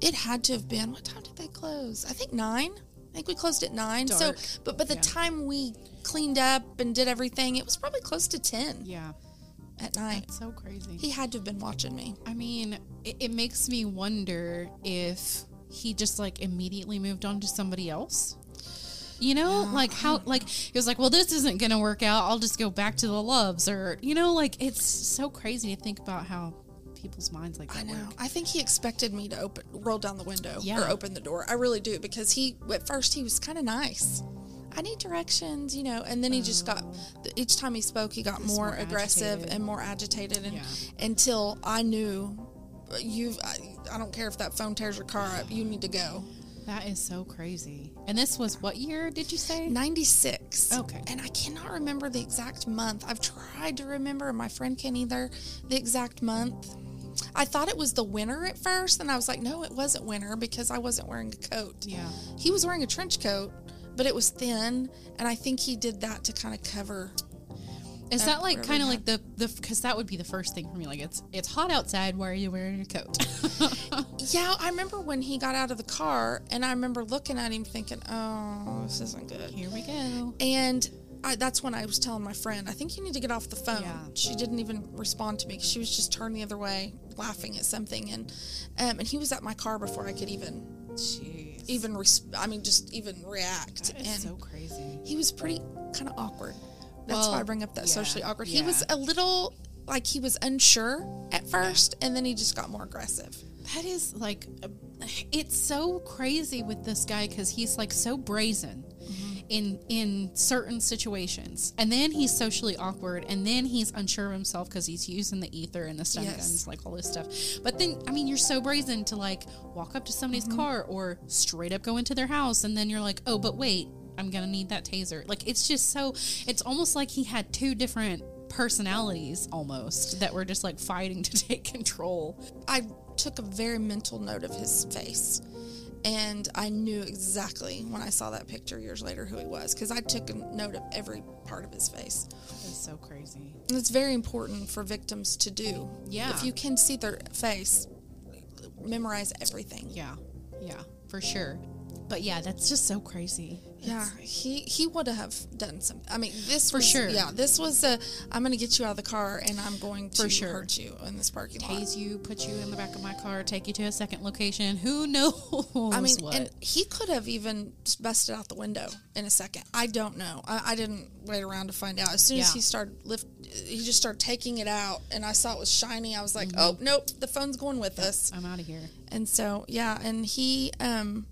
[SPEAKER 6] It had to have been. What time did they close? I think nine. I think we closed at nine.
[SPEAKER 4] Dark.
[SPEAKER 6] So, but by the
[SPEAKER 4] Yeah.
[SPEAKER 6] time we cleaned up and did everything, it was probably close to ten
[SPEAKER 4] Yeah.
[SPEAKER 6] at night.
[SPEAKER 4] That's so crazy.
[SPEAKER 6] He had to have been watching me.
[SPEAKER 4] I mean, it, it makes me wonder if he just like immediately moved on to somebody else. You know, like how, like he was like, "Well, this isn't gonna work out. I'll just go back to the loves," or you know, like it's so crazy to think about how people's minds like that
[SPEAKER 6] I know.
[SPEAKER 4] work.
[SPEAKER 6] I think he expected me to open, roll down the window
[SPEAKER 4] Yeah.
[SPEAKER 6] or open the door. I really do because he, at first, he was kind of nice. I need directions, you know, and then he just got. Oh. Each time he spoke, he got more,
[SPEAKER 4] more
[SPEAKER 6] aggressive
[SPEAKER 4] agitated.
[SPEAKER 6] and more agitated, and
[SPEAKER 4] Yeah.
[SPEAKER 6] until I knew, you, I, I don't care if that phone tears your car up, you need to go.
[SPEAKER 4] That is so crazy. And this was what year did you say?
[SPEAKER 6] 96.
[SPEAKER 4] Okay.
[SPEAKER 6] And I cannot remember the exact month. I've tried to remember, and my friend can either the exact month. I thought it was the winter at first, and I was like, no, it wasn't winter because I wasn't wearing a coat.
[SPEAKER 4] Yeah.
[SPEAKER 6] He was wearing a trench coat, but it was thin, and I think he did that to kind of cover.
[SPEAKER 4] Is that like kind of like the the because that would be the first thing for me. Like it's it's hot outside. Why are you wearing a coat?
[SPEAKER 6] Yeah, I remember when he got out of the car, and I remember looking at him thinking, oh, this isn't good.
[SPEAKER 4] Here we go.
[SPEAKER 6] And I, that's when I was telling my friend, I think you need to get off the phone.
[SPEAKER 4] Yeah.
[SPEAKER 6] She didn't even respond to me. She was just turned the other way, laughing at something. And um, and he was at my car before I could even
[SPEAKER 4] Jeez.
[SPEAKER 6] even res- I mean just even react.
[SPEAKER 4] That is
[SPEAKER 6] and
[SPEAKER 4] so crazy.
[SPEAKER 6] he was pretty kind of awkward. That's
[SPEAKER 4] Well,
[SPEAKER 6] why I bring up that
[SPEAKER 4] yeah,
[SPEAKER 6] socially awkward. He was a little like he was unsure at first, and then he just got more aggressive.
[SPEAKER 4] That is like, it's so crazy with this guy because he's like so brazen mm-hmm. in in certain situations, and then he's socially awkward, and then he's unsure of himself because he's using the ether and the stun
[SPEAKER 6] Yes.
[SPEAKER 4] guns, like all this stuff. But then, I mean, you're so brazen to like walk up to somebody's mm-hmm. car or straight up go into their house, and then you're like, oh, but wait, I'm gonna need that taser. Like it's just so, it's almost like he had two different personalities almost that were just like fighting to take control.
[SPEAKER 6] I took a very mental note of his face. And I knew exactly when I saw that picture years later who he was because I took a note of every part of his face.
[SPEAKER 4] That's so crazy.
[SPEAKER 6] And it's very important for victims to do.
[SPEAKER 4] Yeah.
[SPEAKER 6] If you can see their face, memorize everything.
[SPEAKER 4] Yeah, yeah, for sure. But yeah, that's just so crazy.
[SPEAKER 6] Yeah, he he would have done something. I mean, this
[SPEAKER 4] For
[SPEAKER 6] was,
[SPEAKER 4] sure.
[SPEAKER 6] Yeah, this was a. I'm going to get you out of the car and I'm going to
[SPEAKER 4] For sure.
[SPEAKER 6] hurt you in this parking lot.
[SPEAKER 4] Tase you, put you in the back of my car, take you to a second location. Who knows?
[SPEAKER 6] I mean,
[SPEAKER 4] what?
[SPEAKER 6] and he could have even just busted out the window in a second. I don't know. I, I didn't wait around to find out. As soon as he started lift, he just started taking it out, and I saw it was shiny. I was like,
[SPEAKER 4] Mm-hmm.
[SPEAKER 6] oh nope, the phone's going with us.
[SPEAKER 4] I'm out of here.
[SPEAKER 6] And so yeah, and he, um,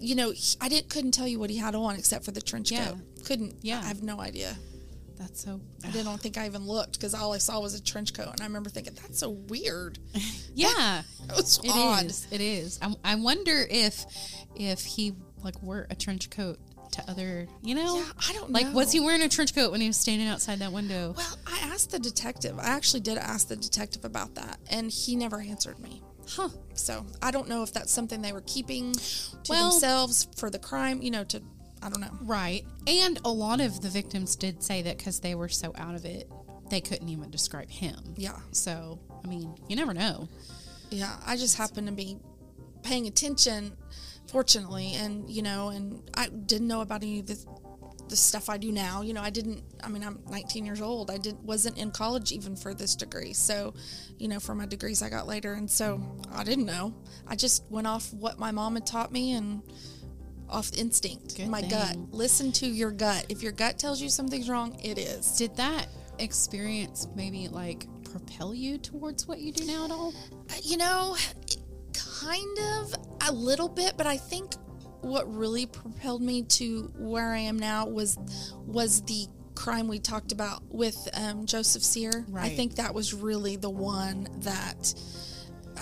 [SPEAKER 6] you know, he, I didn't couldn't tell you what he had on except for the trench
[SPEAKER 4] Yeah.
[SPEAKER 6] coat. Couldn't.
[SPEAKER 4] Yeah.
[SPEAKER 6] I have no idea.
[SPEAKER 4] That's so.
[SPEAKER 6] I didn't think I even looked because all I saw was a trench coat, and I remember thinking that's so weird.
[SPEAKER 4] Yeah,
[SPEAKER 6] That was
[SPEAKER 4] it
[SPEAKER 6] odd.
[SPEAKER 4] is. It is. I, I wonder if if he like wore a trench coat to other, you know,
[SPEAKER 6] Yeah, I don't
[SPEAKER 4] like
[SPEAKER 6] know.
[SPEAKER 4] was he wearing a trench coat when he was standing outside that window?
[SPEAKER 6] Well, I asked the detective. I actually did ask the detective about that, and he never answered me.
[SPEAKER 4] Huh.
[SPEAKER 6] So I don't know if that's something they were keeping to
[SPEAKER 4] Well-
[SPEAKER 6] themselves for the crime. You know, to I don't know.
[SPEAKER 4] Right. And a lot of the victims did say that because they were so out of it, they couldn't even describe him.
[SPEAKER 6] Yeah,
[SPEAKER 4] So, I mean, you never know.
[SPEAKER 6] yeah. I just happened to be paying attention, fortunately, and you know, and I didn't know about any of the the stuff I do now. You know, I didn't. I mean, I'm 19 years old. I didn't wasn't in college even for this degree. So, you know, for my degrees I got later, and so I didn't know. I just went off what my mom had taught me and off instinct,
[SPEAKER 4] Good
[SPEAKER 6] my gut. Listen to your gut. If your gut tells you something's wrong, it is.
[SPEAKER 4] Did that experience maybe like propel you towards what you do now at all?
[SPEAKER 6] Uh, you know, kind of a little bit, but I think what really propelled me to where I am now was was the crime we talked about with um, Joseph Sear. I think that was really the one that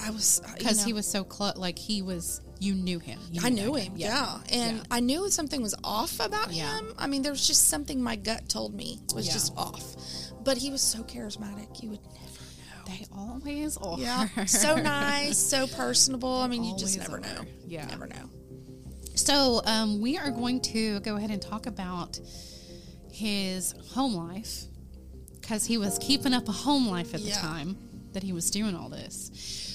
[SPEAKER 6] I was uh, you
[SPEAKER 4] Because he was so close, like he was, you knew him. You
[SPEAKER 6] I knew
[SPEAKER 4] that
[SPEAKER 6] him,
[SPEAKER 4] guy.
[SPEAKER 6] yeah, and
[SPEAKER 4] Yeah.
[SPEAKER 6] I knew something was off about
[SPEAKER 4] Yeah.
[SPEAKER 6] him. I mean, there was just something my gut told me was
[SPEAKER 4] Yeah.
[SPEAKER 6] just off. But he was so charismatic. You would never. Know.
[SPEAKER 4] They always are.
[SPEAKER 6] Yeah, so nice, so personable. I mean, you just never
[SPEAKER 4] are.
[SPEAKER 6] know.
[SPEAKER 4] Yeah.
[SPEAKER 6] never know.
[SPEAKER 4] So, um, we are going to go ahead and talk about his home life because he was keeping up a home life at the
[SPEAKER 6] Yeah.
[SPEAKER 4] time that he was doing all this.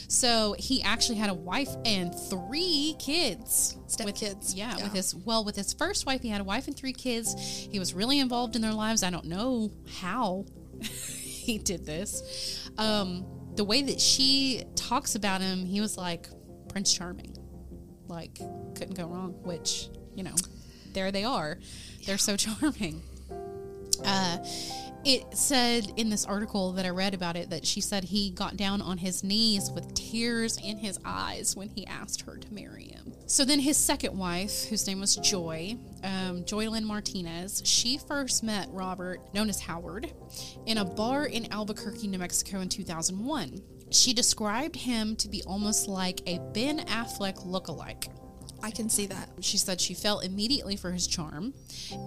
[SPEAKER 4] So he actually had a wife and three kids.
[SPEAKER 6] Step
[SPEAKER 4] with,
[SPEAKER 6] kids,
[SPEAKER 4] Yeah,
[SPEAKER 6] yeah.
[SPEAKER 4] with his well, with his first wife, he had a wife and three kids. He was really involved in their lives. I don't know how he did this. Um, the way that she talks about him, he was like Prince Charming like couldn't go wrong which you know there they are they're so charming uh it said in this article that I read about it that she said he got down on his knees with tears in his eyes when he asked her to marry him. So then his second wife, whose name was Joy, um, Joylyn Martinez, she first met Robert, known as Howard, in a bar in Albuquerque, New Mexico in 2001. She described him to be almost like a Ben Affleck lookalike.
[SPEAKER 6] I can see that.
[SPEAKER 4] She said she fell immediately for his charm.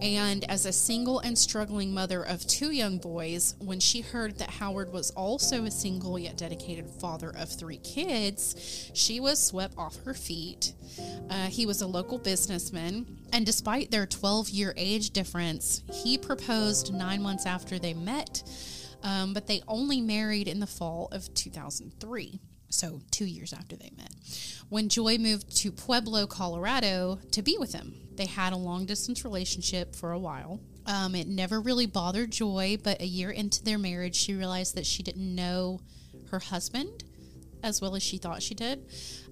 [SPEAKER 4] And as a single and struggling mother of two young boys, when she heard that Howard was also a single yet dedicated father of three kids, she was swept off her feet. Uh, he was a local businessman, and despite their 12 year age difference, he proposed nine months after they met, um, but they only married in the fall of 2003 so two years after they met, when Joy moved to Pueblo, Colorado to be with him. They had a long distance relationship for a while. Um, it never really bothered Joy, but a year into their marriage, she realized that she didn't know her husband as well as she thought she did.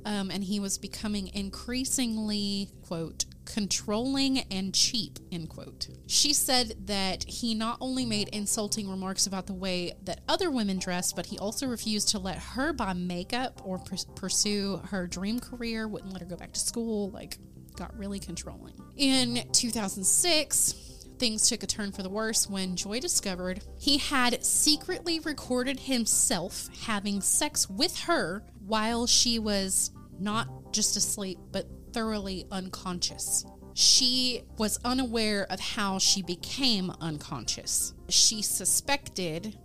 [SPEAKER 4] Um, and he was becoming increasingly, quote, controlling and cheap, end quote. She said that he not only made insulting remarks about the way that other women dress, but he also refused to let her buy makeup or pers- pursue her dream career, wouldn't let her go back to school, like, got really controlling. In 2006, things took a turn for the worse when Joy discovered he had secretly recorded himself having sex with her while she was not just asleep, but thoroughly unconscious. She was unaware of how she became unconscious. She suspected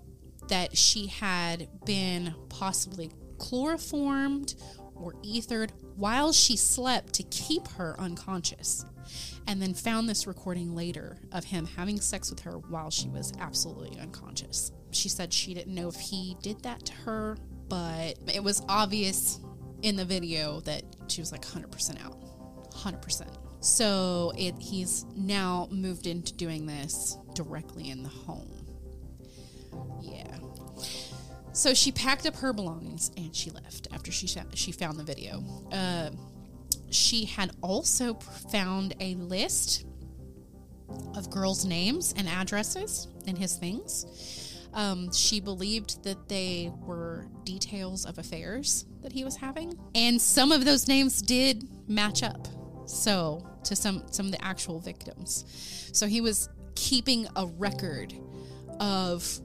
[SPEAKER 4] that she had been possibly chloroformed or ethered while she slept to keep her unconscious. And then found this recording later of him having sex with her while she was absolutely unconscious. She said she didn't know if he did that to her, but it was obvious in the video that she was like 100% out. 100%. So it, he's now moved into doing this directly in the home. Yeah. So she packed up her belongings and she left after she she found the video. Uh, she had also found a list of girls' names and addresses in his things. Um, she believed that they were details of affairs that he was having, and some of those names did match up. So to some some of the actual victims. So he was keeping a record of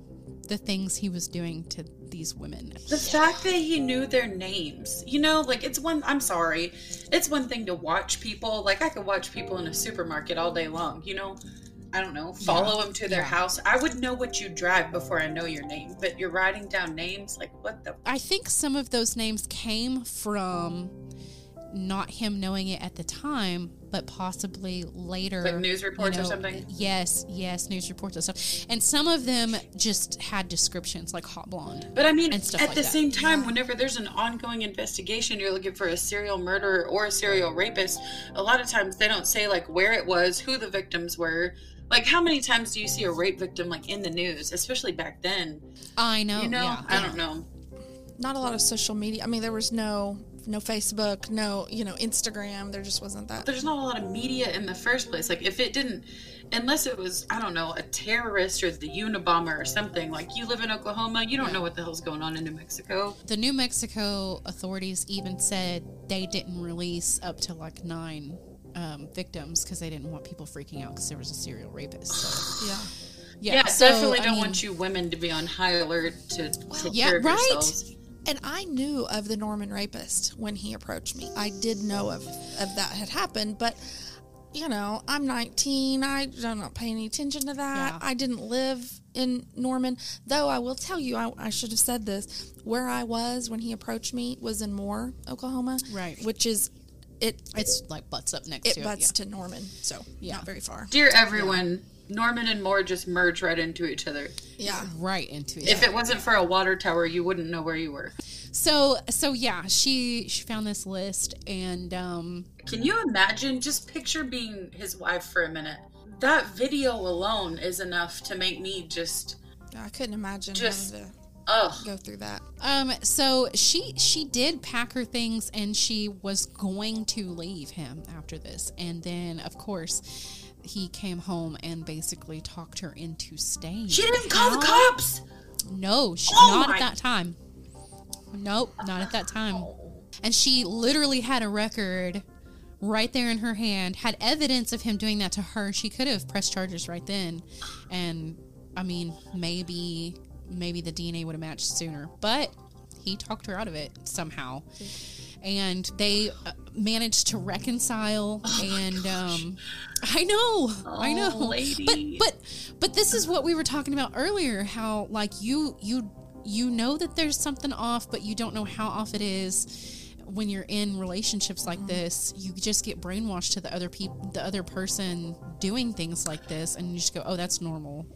[SPEAKER 4] the things he was doing to these women.
[SPEAKER 5] The fact that he knew their names, you know, like it's one, I'm sorry, it's one thing to watch people. Like I could watch people in a supermarket all day long, you know, I don't know, follow them to their
[SPEAKER 4] Yeah.
[SPEAKER 5] house. I would know what you drive before I know your name, but you're writing down names, like what the?
[SPEAKER 4] I think some of those names came from not him knowing it at the time, but possibly later.
[SPEAKER 5] Like news reports or something?
[SPEAKER 4] Yes, yes, news reports and stuff. And some of them just had descriptions like hot blonde.
[SPEAKER 5] But I mean, at
[SPEAKER 4] like
[SPEAKER 5] the
[SPEAKER 4] that.
[SPEAKER 5] same time, whenever there's an ongoing investigation, you're looking for a serial murderer or a serial rapist. A lot of times they don't say like where it was, who the victims were. Like how many times do you see a rape victim like in the news, especially back then?
[SPEAKER 4] I know.
[SPEAKER 5] You know,
[SPEAKER 4] yeah.
[SPEAKER 5] I don't know.
[SPEAKER 6] Not a lot of social media. I mean, there was no no Facebook, no you know Instagram. There just wasn't that.
[SPEAKER 5] There's not a lot of media in the first place. Like if it didn't, unless it was I don't know a terrorist or the Unabomber or something. Like you live in Oklahoma, you don't know what the hell's going on in New Mexico.
[SPEAKER 4] The New Mexico authorities even said they didn't release up to like nine um, victims because they didn't want people freaking out because there was a serial rapist. So,
[SPEAKER 6] Yeah.
[SPEAKER 4] yeah,
[SPEAKER 5] Yeah,
[SPEAKER 4] so,
[SPEAKER 5] definitely
[SPEAKER 4] I
[SPEAKER 5] don't
[SPEAKER 4] mean,
[SPEAKER 5] want you women to be on high alert to take
[SPEAKER 4] yeah,
[SPEAKER 5] care of
[SPEAKER 4] right.
[SPEAKER 5] yourselves.
[SPEAKER 6] And I knew of the Norman rapist when he approached me. I did know of, of that had happened, but you know, I'm 19. I don't not pay any attention to that.
[SPEAKER 4] Yeah.
[SPEAKER 6] I didn't live in Norman, though. I will tell you, I, I should have said this. Where I was when he approached me was in Moore, Oklahoma,
[SPEAKER 4] Right.
[SPEAKER 6] Which is it.
[SPEAKER 4] It's like butts up next
[SPEAKER 6] It
[SPEAKER 4] to
[SPEAKER 6] butts
[SPEAKER 4] it.
[SPEAKER 6] to Norman, so
[SPEAKER 4] Yeah.
[SPEAKER 6] not very far.
[SPEAKER 5] Dear everyone, Norman and Moore just merge right into each other.
[SPEAKER 6] Yeah.
[SPEAKER 4] Yeah. Right into it.
[SPEAKER 5] If it wasn't for a water tower, you wouldn't know where you were.
[SPEAKER 4] So so yeah, she she found this list and um
[SPEAKER 5] Can you imagine? Just picture being his wife for a minute. That video alone is enough to make me just,
[SPEAKER 6] I couldn't imagine
[SPEAKER 5] Just-
[SPEAKER 6] having to
[SPEAKER 5] ugh.
[SPEAKER 6] go through that.
[SPEAKER 4] um so she she did pack her things and she was going to leave him after this and then of course he came home and basically talked her into staying.
[SPEAKER 5] She didn't call the cops.
[SPEAKER 4] No, she,
[SPEAKER 5] Oh
[SPEAKER 4] not
[SPEAKER 5] my-
[SPEAKER 4] at that time. Nope, not at that time. And she literally had a record right there in her hand, had evidence of him doing that to her. She could have pressed charges right then. And I mean, maybe maybe the DNA would have matched sooner, but he talked her out of it somehow. And they uh, managed to reconcile and um I know. I know.
[SPEAKER 5] Oh, lady.
[SPEAKER 4] But but but this is what we were talking about earlier how like you you you know that there's something off but you don't know how off it is when you're in relationships like this you just get brainwashed to the other people the other person doing things like this and you just go oh that's normal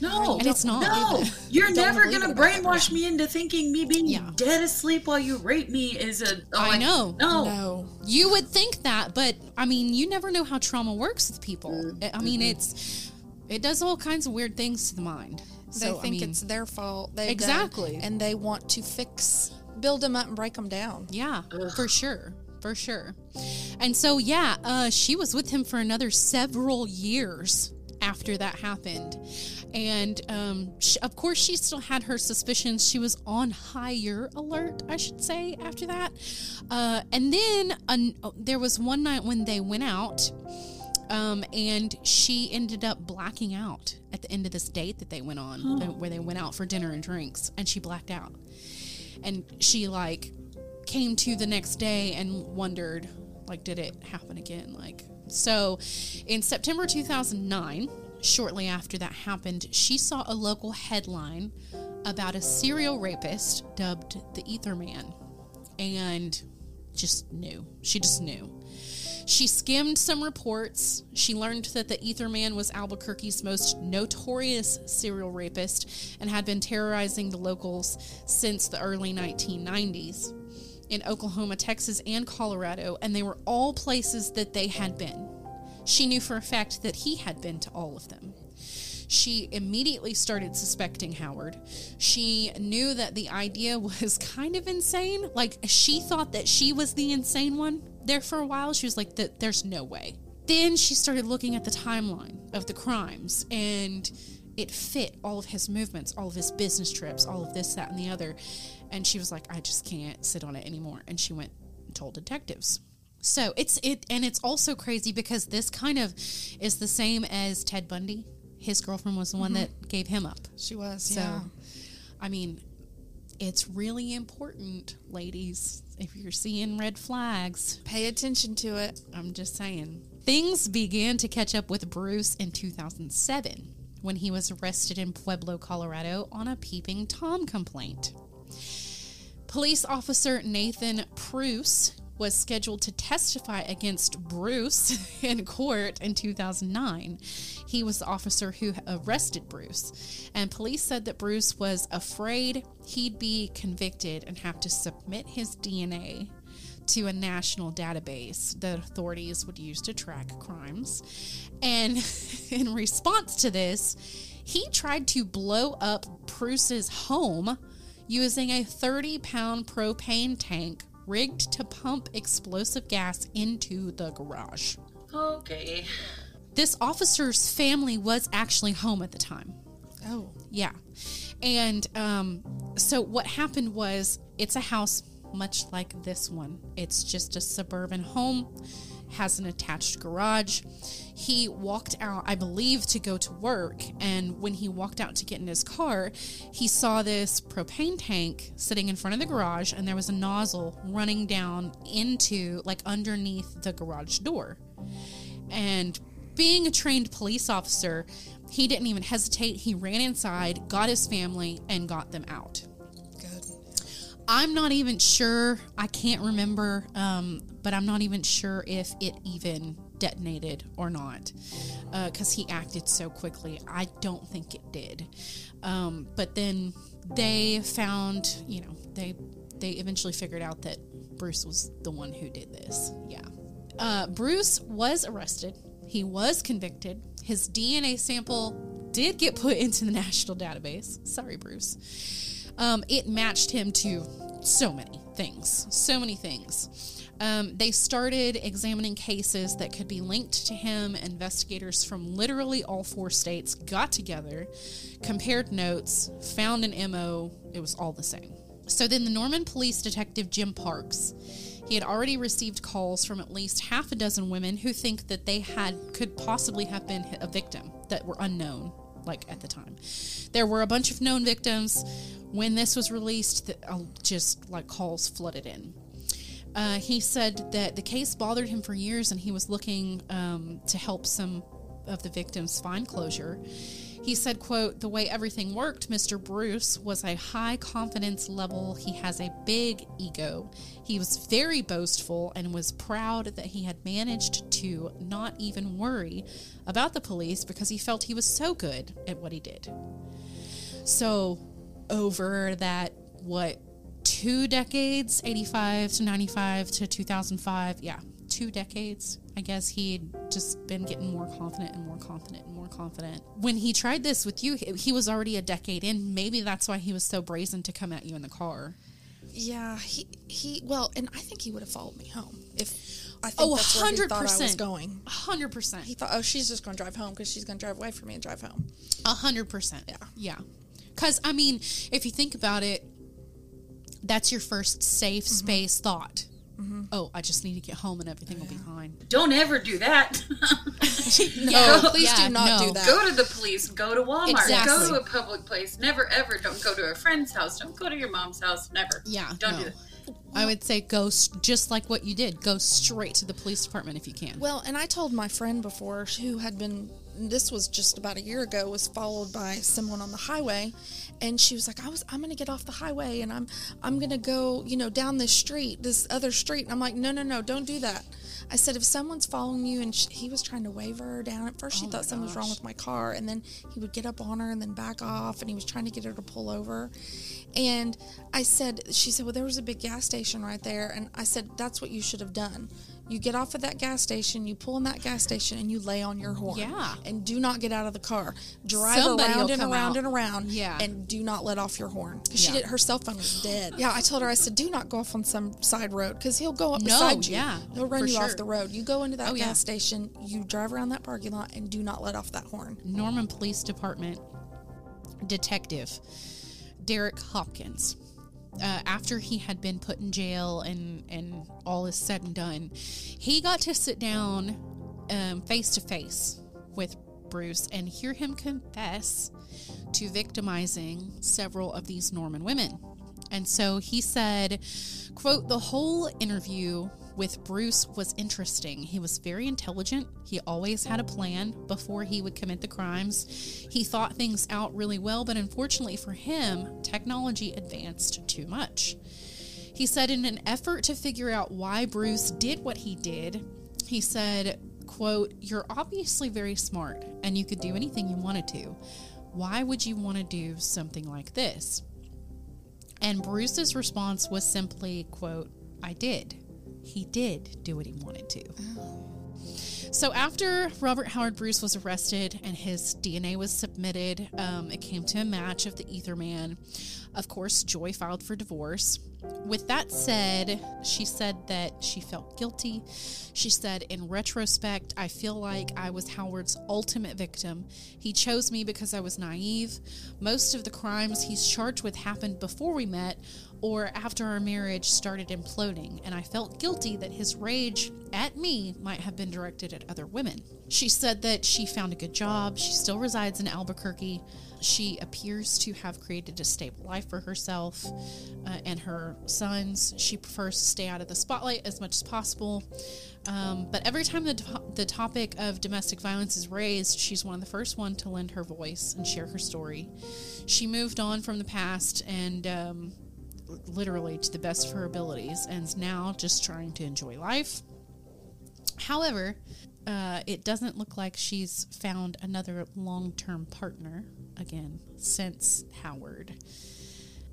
[SPEAKER 5] No,
[SPEAKER 4] And it's not.
[SPEAKER 5] No, you're
[SPEAKER 6] Don't
[SPEAKER 5] never gonna brainwash me into thinking me being
[SPEAKER 4] Yeah.
[SPEAKER 5] dead asleep while you rape me is a. oh,
[SPEAKER 4] I
[SPEAKER 5] like,
[SPEAKER 4] know.
[SPEAKER 5] No,
[SPEAKER 6] No.
[SPEAKER 4] you would think that but i mean you never know how trauma works with people
[SPEAKER 5] Mm-hmm.
[SPEAKER 4] i mean it's it does all kinds of weird things to the mind
[SPEAKER 6] They
[SPEAKER 4] so
[SPEAKER 6] think
[SPEAKER 4] I mean,
[SPEAKER 6] it's their fault. They've
[SPEAKER 4] Exactly.
[SPEAKER 6] done, and they want to fix, build them up and break them down.
[SPEAKER 4] Yeah, for sure. For sure. And so, yeah, uh, she was with him for another several years after that happened. And um, sh of course, she still had her suspicions. She was on higher alert, I should say, after that. Uh, and then an there was one night when they went out. Um, and she ended up blacking out at the end of this date that they went on, where they went out for dinner and drinks, and she blacked out and she like came to the next day and wondered like did it happen again like so in september 2009 shortly after that happened she saw a local headline about a serial rapist dubbed the ether man and just knew. She just knew. She skimmed some reports. She learned that the Ether Man was Albuquerque's most notorious serial rapist and had been terrorizing the locals since the early 1990s in Oklahoma, Texas, and Colorado, and they were all places that they had been. She knew for a fact that he had been to all of them. She immediately started suspecting Howard. She knew that the idea was kind of insane. Like, she thought that she was the insane one there for a while. She was like, there's no way. Then she started looking at the timeline of the crimes and it fit all of his movements, all of his business trips, all of this, that, and the other. And she was like, I just can't sit on it anymore. And she went and told detectives. So it's it and it's also crazy because this kind of is the same as Ted Bundy. His girlfriend was the one that mm-hmm. gave him up.
[SPEAKER 6] She was.
[SPEAKER 4] So
[SPEAKER 6] yeah.
[SPEAKER 4] I mean, it's really important, ladies, if you're seeing red flags.
[SPEAKER 6] Pay attention to it.
[SPEAKER 4] I'm just saying. Things began to catch up with Bruce in 2007 when he was arrested in Pueblo, Colorado on a peeping Tom complaint. Police officer Nathan Pruce was scheduled to testify against Bruce in court in 2009. He was the officer who arrested Bruce, and police said that Bruce was afraid he'd be convicted and have to submit his DNA to a national database that authorities would use to track crimes. And in response to this, he tried to blow up Bruce's home using a 30 pound propane tank rigged to pump explosive gas into the garage.
[SPEAKER 5] Okay.
[SPEAKER 4] This officer's family was actually home at the time.
[SPEAKER 6] Oh.
[SPEAKER 4] Yeah. And um, so what happened was it's a house much like this one. It's just a suburban home, has an attached garage. He walked out, I believe, to go to work. And when he walked out to get in his car, he saw this propane tank sitting in front of the garage, and there was a nozzle running down into, like, underneath the garage door. And being a trained police officer, he didn't even hesitate. He ran inside, got his family, and got them out. I'm not even sure. I can't remember, um, but I'm not even sure if it even detonated or not because he acted so quickly. I don't think it did. Um, but then they found, you know, they they eventually figured out that Bruce was the one who did this. Yeah. Uh, Bruce was arrested. He was convicted. His DNA sample did get put into the national database. Sorry, Bruce. Um, it matched him to so many things. So many things. Um, they started examining cases that could be linked to him. Investigators from literally all four states got together, compared notes, found an MO. It was all the same. So then the Norman police detective Jim Parks, he had already received calls from at least half a dozen women who think that they had could possibly have been a victim that were unknown like at the time. There were a bunch of known victims. When this was released, the, uh, just like calls flooded in. Uh, he said that the case bothered him for years and he was looking um, to help some of the victims find closure. He said, quote, the way everything worked, Mr. Bruce was a high confidence level. He has a big ego. He was very boastful and was proud that he had managed to not even worry about the police because he felt he was so good at what he did. So, over that, what, two decades, 85 to 95 to 2005, yeah, two decades, I guess he'd just been getting more confident and more confident and more confident. When he tried this with you, he was already a decade in. Maybe that's why he was so brazen to come at you in the car.
[SPEAKER 6] Yeah, he he. Well, and I think he would have followed me home if I think
[SPEAKER 4] Oh,
[SPEAKER 6] that's where he thought I was
[SPEAKER 4] 100%.
[SPEAKER 6] going.
[SPEAKER 4] A hundred percent.
[SPEAKER 6] He thought, oh, she's just going to drive home because she's going to drive away from me and drive home.
[SPEAKER 4] A hundred percent.
[SPEAKER 6] Yeah.
[SPEAKER 4] Yeah. Because, I mean, if you think about it, that's your first safe
[SPEAKER 6] Mm-hmm.
[SPEAKER 4] space thought. Mm-hmm. Oh, I just need to get home and everything will be fine.
[SPEAKER 5] Don't ever do that.
[SPEAKER 4] Yeah,
[SPEAKER 6] please do not do that.
[SPEAKER 5] go to the police. Go to Walmart.
[SPEAKER 4] Exactly.
[SPEAKER 5] Go to a public place. Never ever. Don't go to a friend's house. Don't go to your mom's house. Never.
[SPEAKER 4] Yeah,
[SPEAKER 5] Don't
[SPEAKER 4] no.
[SPEAKER 5] do that.
[SPEAKER 4] I would say go just like what you did. Go straight to the police department if you can.
[SPEAKER 6] Well, and I told my friend before who had been this was just about a year ago, was followed by someone on the highway, and she was like, "I was, I'm gonna get off the highway, and I'm, I'm gonna go, you know, down this street, this other street." And I'm like, "No, no, no, don't do that." I said, "If someone's following you," and sh he was trying to wave her down. At first, she
[SPEAKER 4] Oh
[SPEAKER 6] thought something was wrong with my car, and then he would get up on her and then back off, and he was trying to get her to pull over. And I said, she said, well, there was a big gas station right there. And I said, that's what you should have done. You get off at that gas station, you pull in that gas station, and you lay on your horn.
[SPEAKER 4] Yeah.
[SPEAKER 6] And do not get out of the car. Drive
[SPEAKER 4] Somebody
[SPEAKER 6] around and around
[SPEAKER 4] out.
[SPEAKER 6] and around.
[SPEAKER 4] Yeah.
[SPEAKER 6] And do not let off your horn. Because she did, her cell phone was dead. Yeah, I told her, I said, do not go off on some side road because he'll go up
[SPEAKER 4] No,
[SPEAKER 6] beside you.
[SPEAKER 4] yeah,
[SPEAKER 6] He'll run you off the road. You go into that
[SPEAKER 4] Oh,
[SPEAKER 6] gas
[SPEAKER 4] yeah.
[SPEAKER 6] station, you drive around that parking lot, and do not let off that horn.
[SPEAKER 4] Norman Police Department detective Derek Hopkins. Uh, after he had been put in jail and, and all is said and done, he got to sit down face to face with Bruce and hear him confess to victimizing several of these Norman women. And so he said, quote, the whole interview with Bruce was interesting. He was very intelligent. He always had a plan before he would commit the crimes. He thought things out really well, but unfortunately for him, technology advanced too much. He said, in an effort to figure out why Bruce did what he did, he said, quote, You're obviously very smart and you could do anything you wanted to. Why would you want to do something like this? And Bruce's response was simply, quote, I did. He did do what he wanted to. So after Robert Howard Bruce was arrested and his DNA was submitted, um, it came to a match of the Ether Man. Of course, Joy filed for divorce. With that said, she said that she felt guilty. She said, in retrospect, I feel like I was Howard's ultimate victim. He chose me because I was naive. Most of the crimes he's charged with happened before we met or after our marriage started imploding, and I felt guilty that his rage at me might have been directed at other women. She said that she found a good job. She still resides in Albuquerque. She appears to have created a stable life for herself uh, and her sons. She prefers to stay out of the spotlight as much as possible. Um, but every time the, to- the topic of domestic violence is raised, she's one of the first one to lend her voice and share her story. She moved on from the past and um, literally to the best of her abilities and is now just trying to enjoy life. However, uh, it doesn't look like she's found another long term partner again since Howard.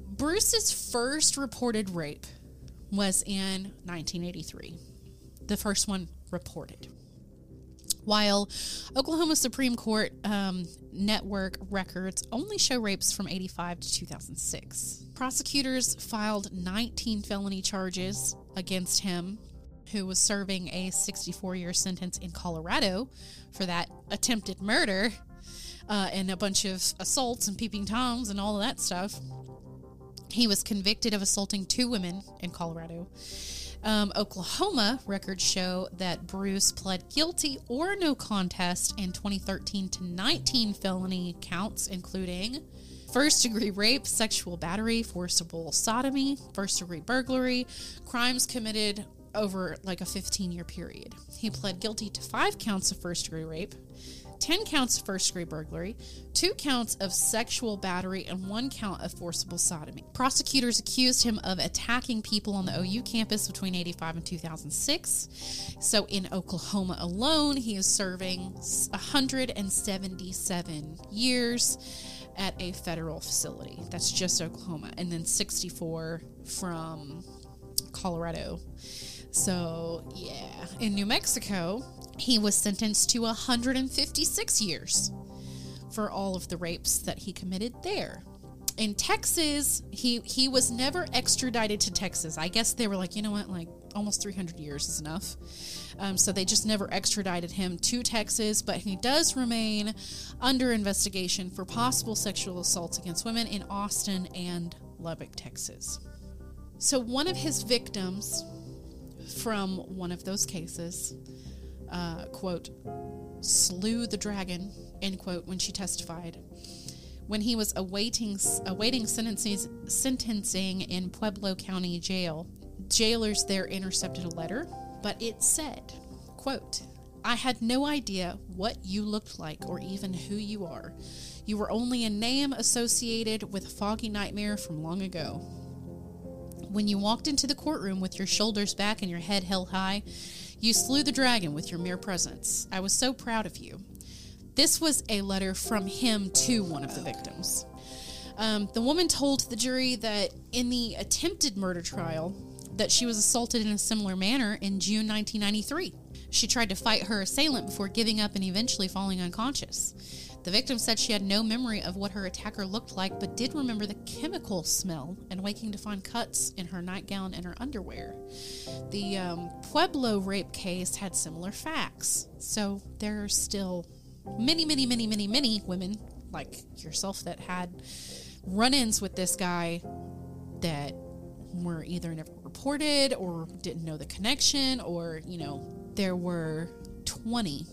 [SPEAKER 4] Bruce's first reported rape was in 1983, the first one reported. While Oklahoma Supreme Court um, network records only show rapes from 85 to 2006. Prosecutors filed 19 felony charges against him, who was serving a 64 year sentence in Colorado for that attempted murder uh, and a bunch of assaults and peeping toms and all of that stuff. He was convicted of assaulting two women in Colorado. Um, Oklahoma records show that Bruce pled guilty or no contest in 2013 to 19 felony counts, including first degree rape, sexual battery, forcible sodomy, first degree burglary, crimes committed over like a 15 year period. He pled guilty to five counts of first degree rape, 10 counts of first degree burglary, two counts of sexual battery, and one count of forcible sodomy. Prosecutors accused him of attacking people on the OU campus between 85 and 2006. So in Oklahoma alone, he is serving 177 years at a federal facility. That's just Oklahoma. And then 64 from Colorado. So, yeah. In New Mexico, he was sentenced to 156 years for all of the rapes that he committed there. In Texas, he he was never extradited to Texas. I guess they were like, you know what, like almost 300 years is enough. Um, so they just never extradited him to Texas, but he does remain under investigation for possible sexual assaults against women in Austin and Lubbock, Texas. So one of his victims from one of those cases, uh, quote, slew the dragon, end quote, when she testified. When he was awaiting awaiting sentencing, sentencing in Pueblo County Jail, jailers there intercepted a letter, but it said, quote, I had no idea what you looked like or even who you are. You were only a name associated with a foggy nightmare from long ago. When you walked into the courtroom with your shoulders back and your head held high, you slew the dragon with your mere presence. I was so proud of you. This was a letter from him to one of the victims. Um, the woman told the jury that in the attempted murder trial, that she was assaulted in a similar manner in June 1993. She tried to fight her assailant before giving up and eventually falling unconscious. The victim said she had no memory of what her attacker looked like, but did remember the chemical smell and waking to find cuts in her nightgown and her underwear. The um, Pueblo rape case had similar facts, so there are still many, many, many, many, many women like yourself that had run ins with this guy that were either never reported or didn't know the connection, or, you know, there were 20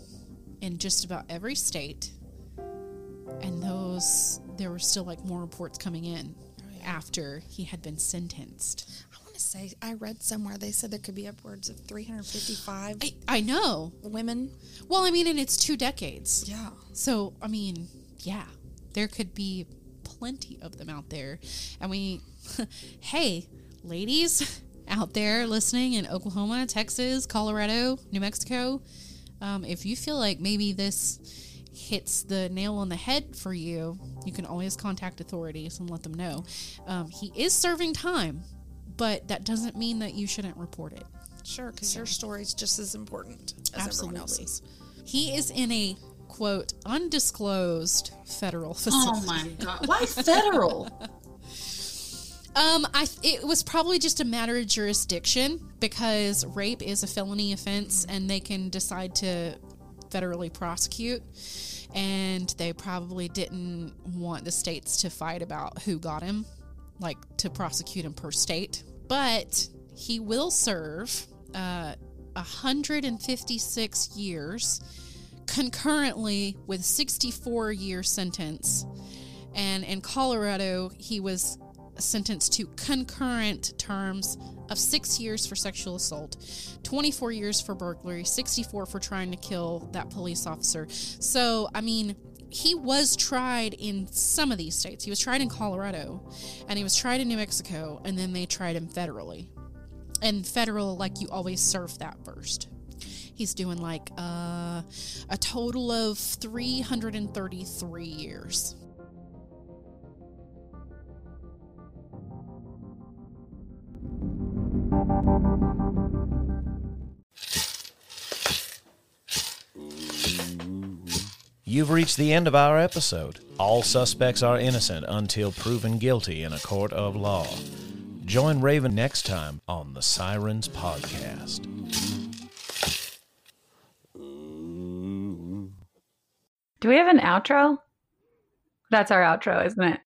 [SPEAKER 4] in just about every state. And those, there were still like more reports coming in oh, after he had been sentenced.
[SPEAKER 6] To say, I read somewhere they said there could be upwards of 355
[SPEAKER 4] I, I know.
[SPEAKER 6] women.
[SPEAKER 4] Well, I mean, and it's two decades.
[SPEAKER 6] Yeah.
[SPEAKER 4] So, I mean, yeah, there could be plenty of them out there. And we, hey, ladies out there listening in Oklahoma, Texas, Colorado, New Mexico, um, if you feel like maybe this hits the nail on the head for you, you can always contact authorities and let them know. Um, he is serving time, but that doesn't mean that you shouldn't report it.
[SPEAKER 6] Sure, because your story's just as important as everyone else's.
[SPEAKER 4] He is in a quote undisclosed federal facility.
[SPEAKER 5] Oh my god! Why federal?
[SPEAKER 4] Um, I it was probably just a matter of jurisdiction because rape is a felony offense, and they can decide to federally prosecute. And they probably didn't want the states to fight about who got him, like to prosecute him per state. But he will serve uh, 156 years concurrently with 64 year sentence. And in colorado he was sentenced to concurrent terms of six years for sexual assault 24 years for burglary 64 for trying to kill that police officer. So i mean he was tried in some of these states. He was tried in colorado and he was tried in new mexico and then they tried him federally. And federal like you always serve that first. He's doing like uh, a total of 333 years
[SPEAKER 2] You've reached the end of our episode. All suspects are innocent until proven guilty in a court of law. Join Raven next time on the Sirens Podcast.
[SPEAKER 7] Do we have an outro? That's our outro, isn't it?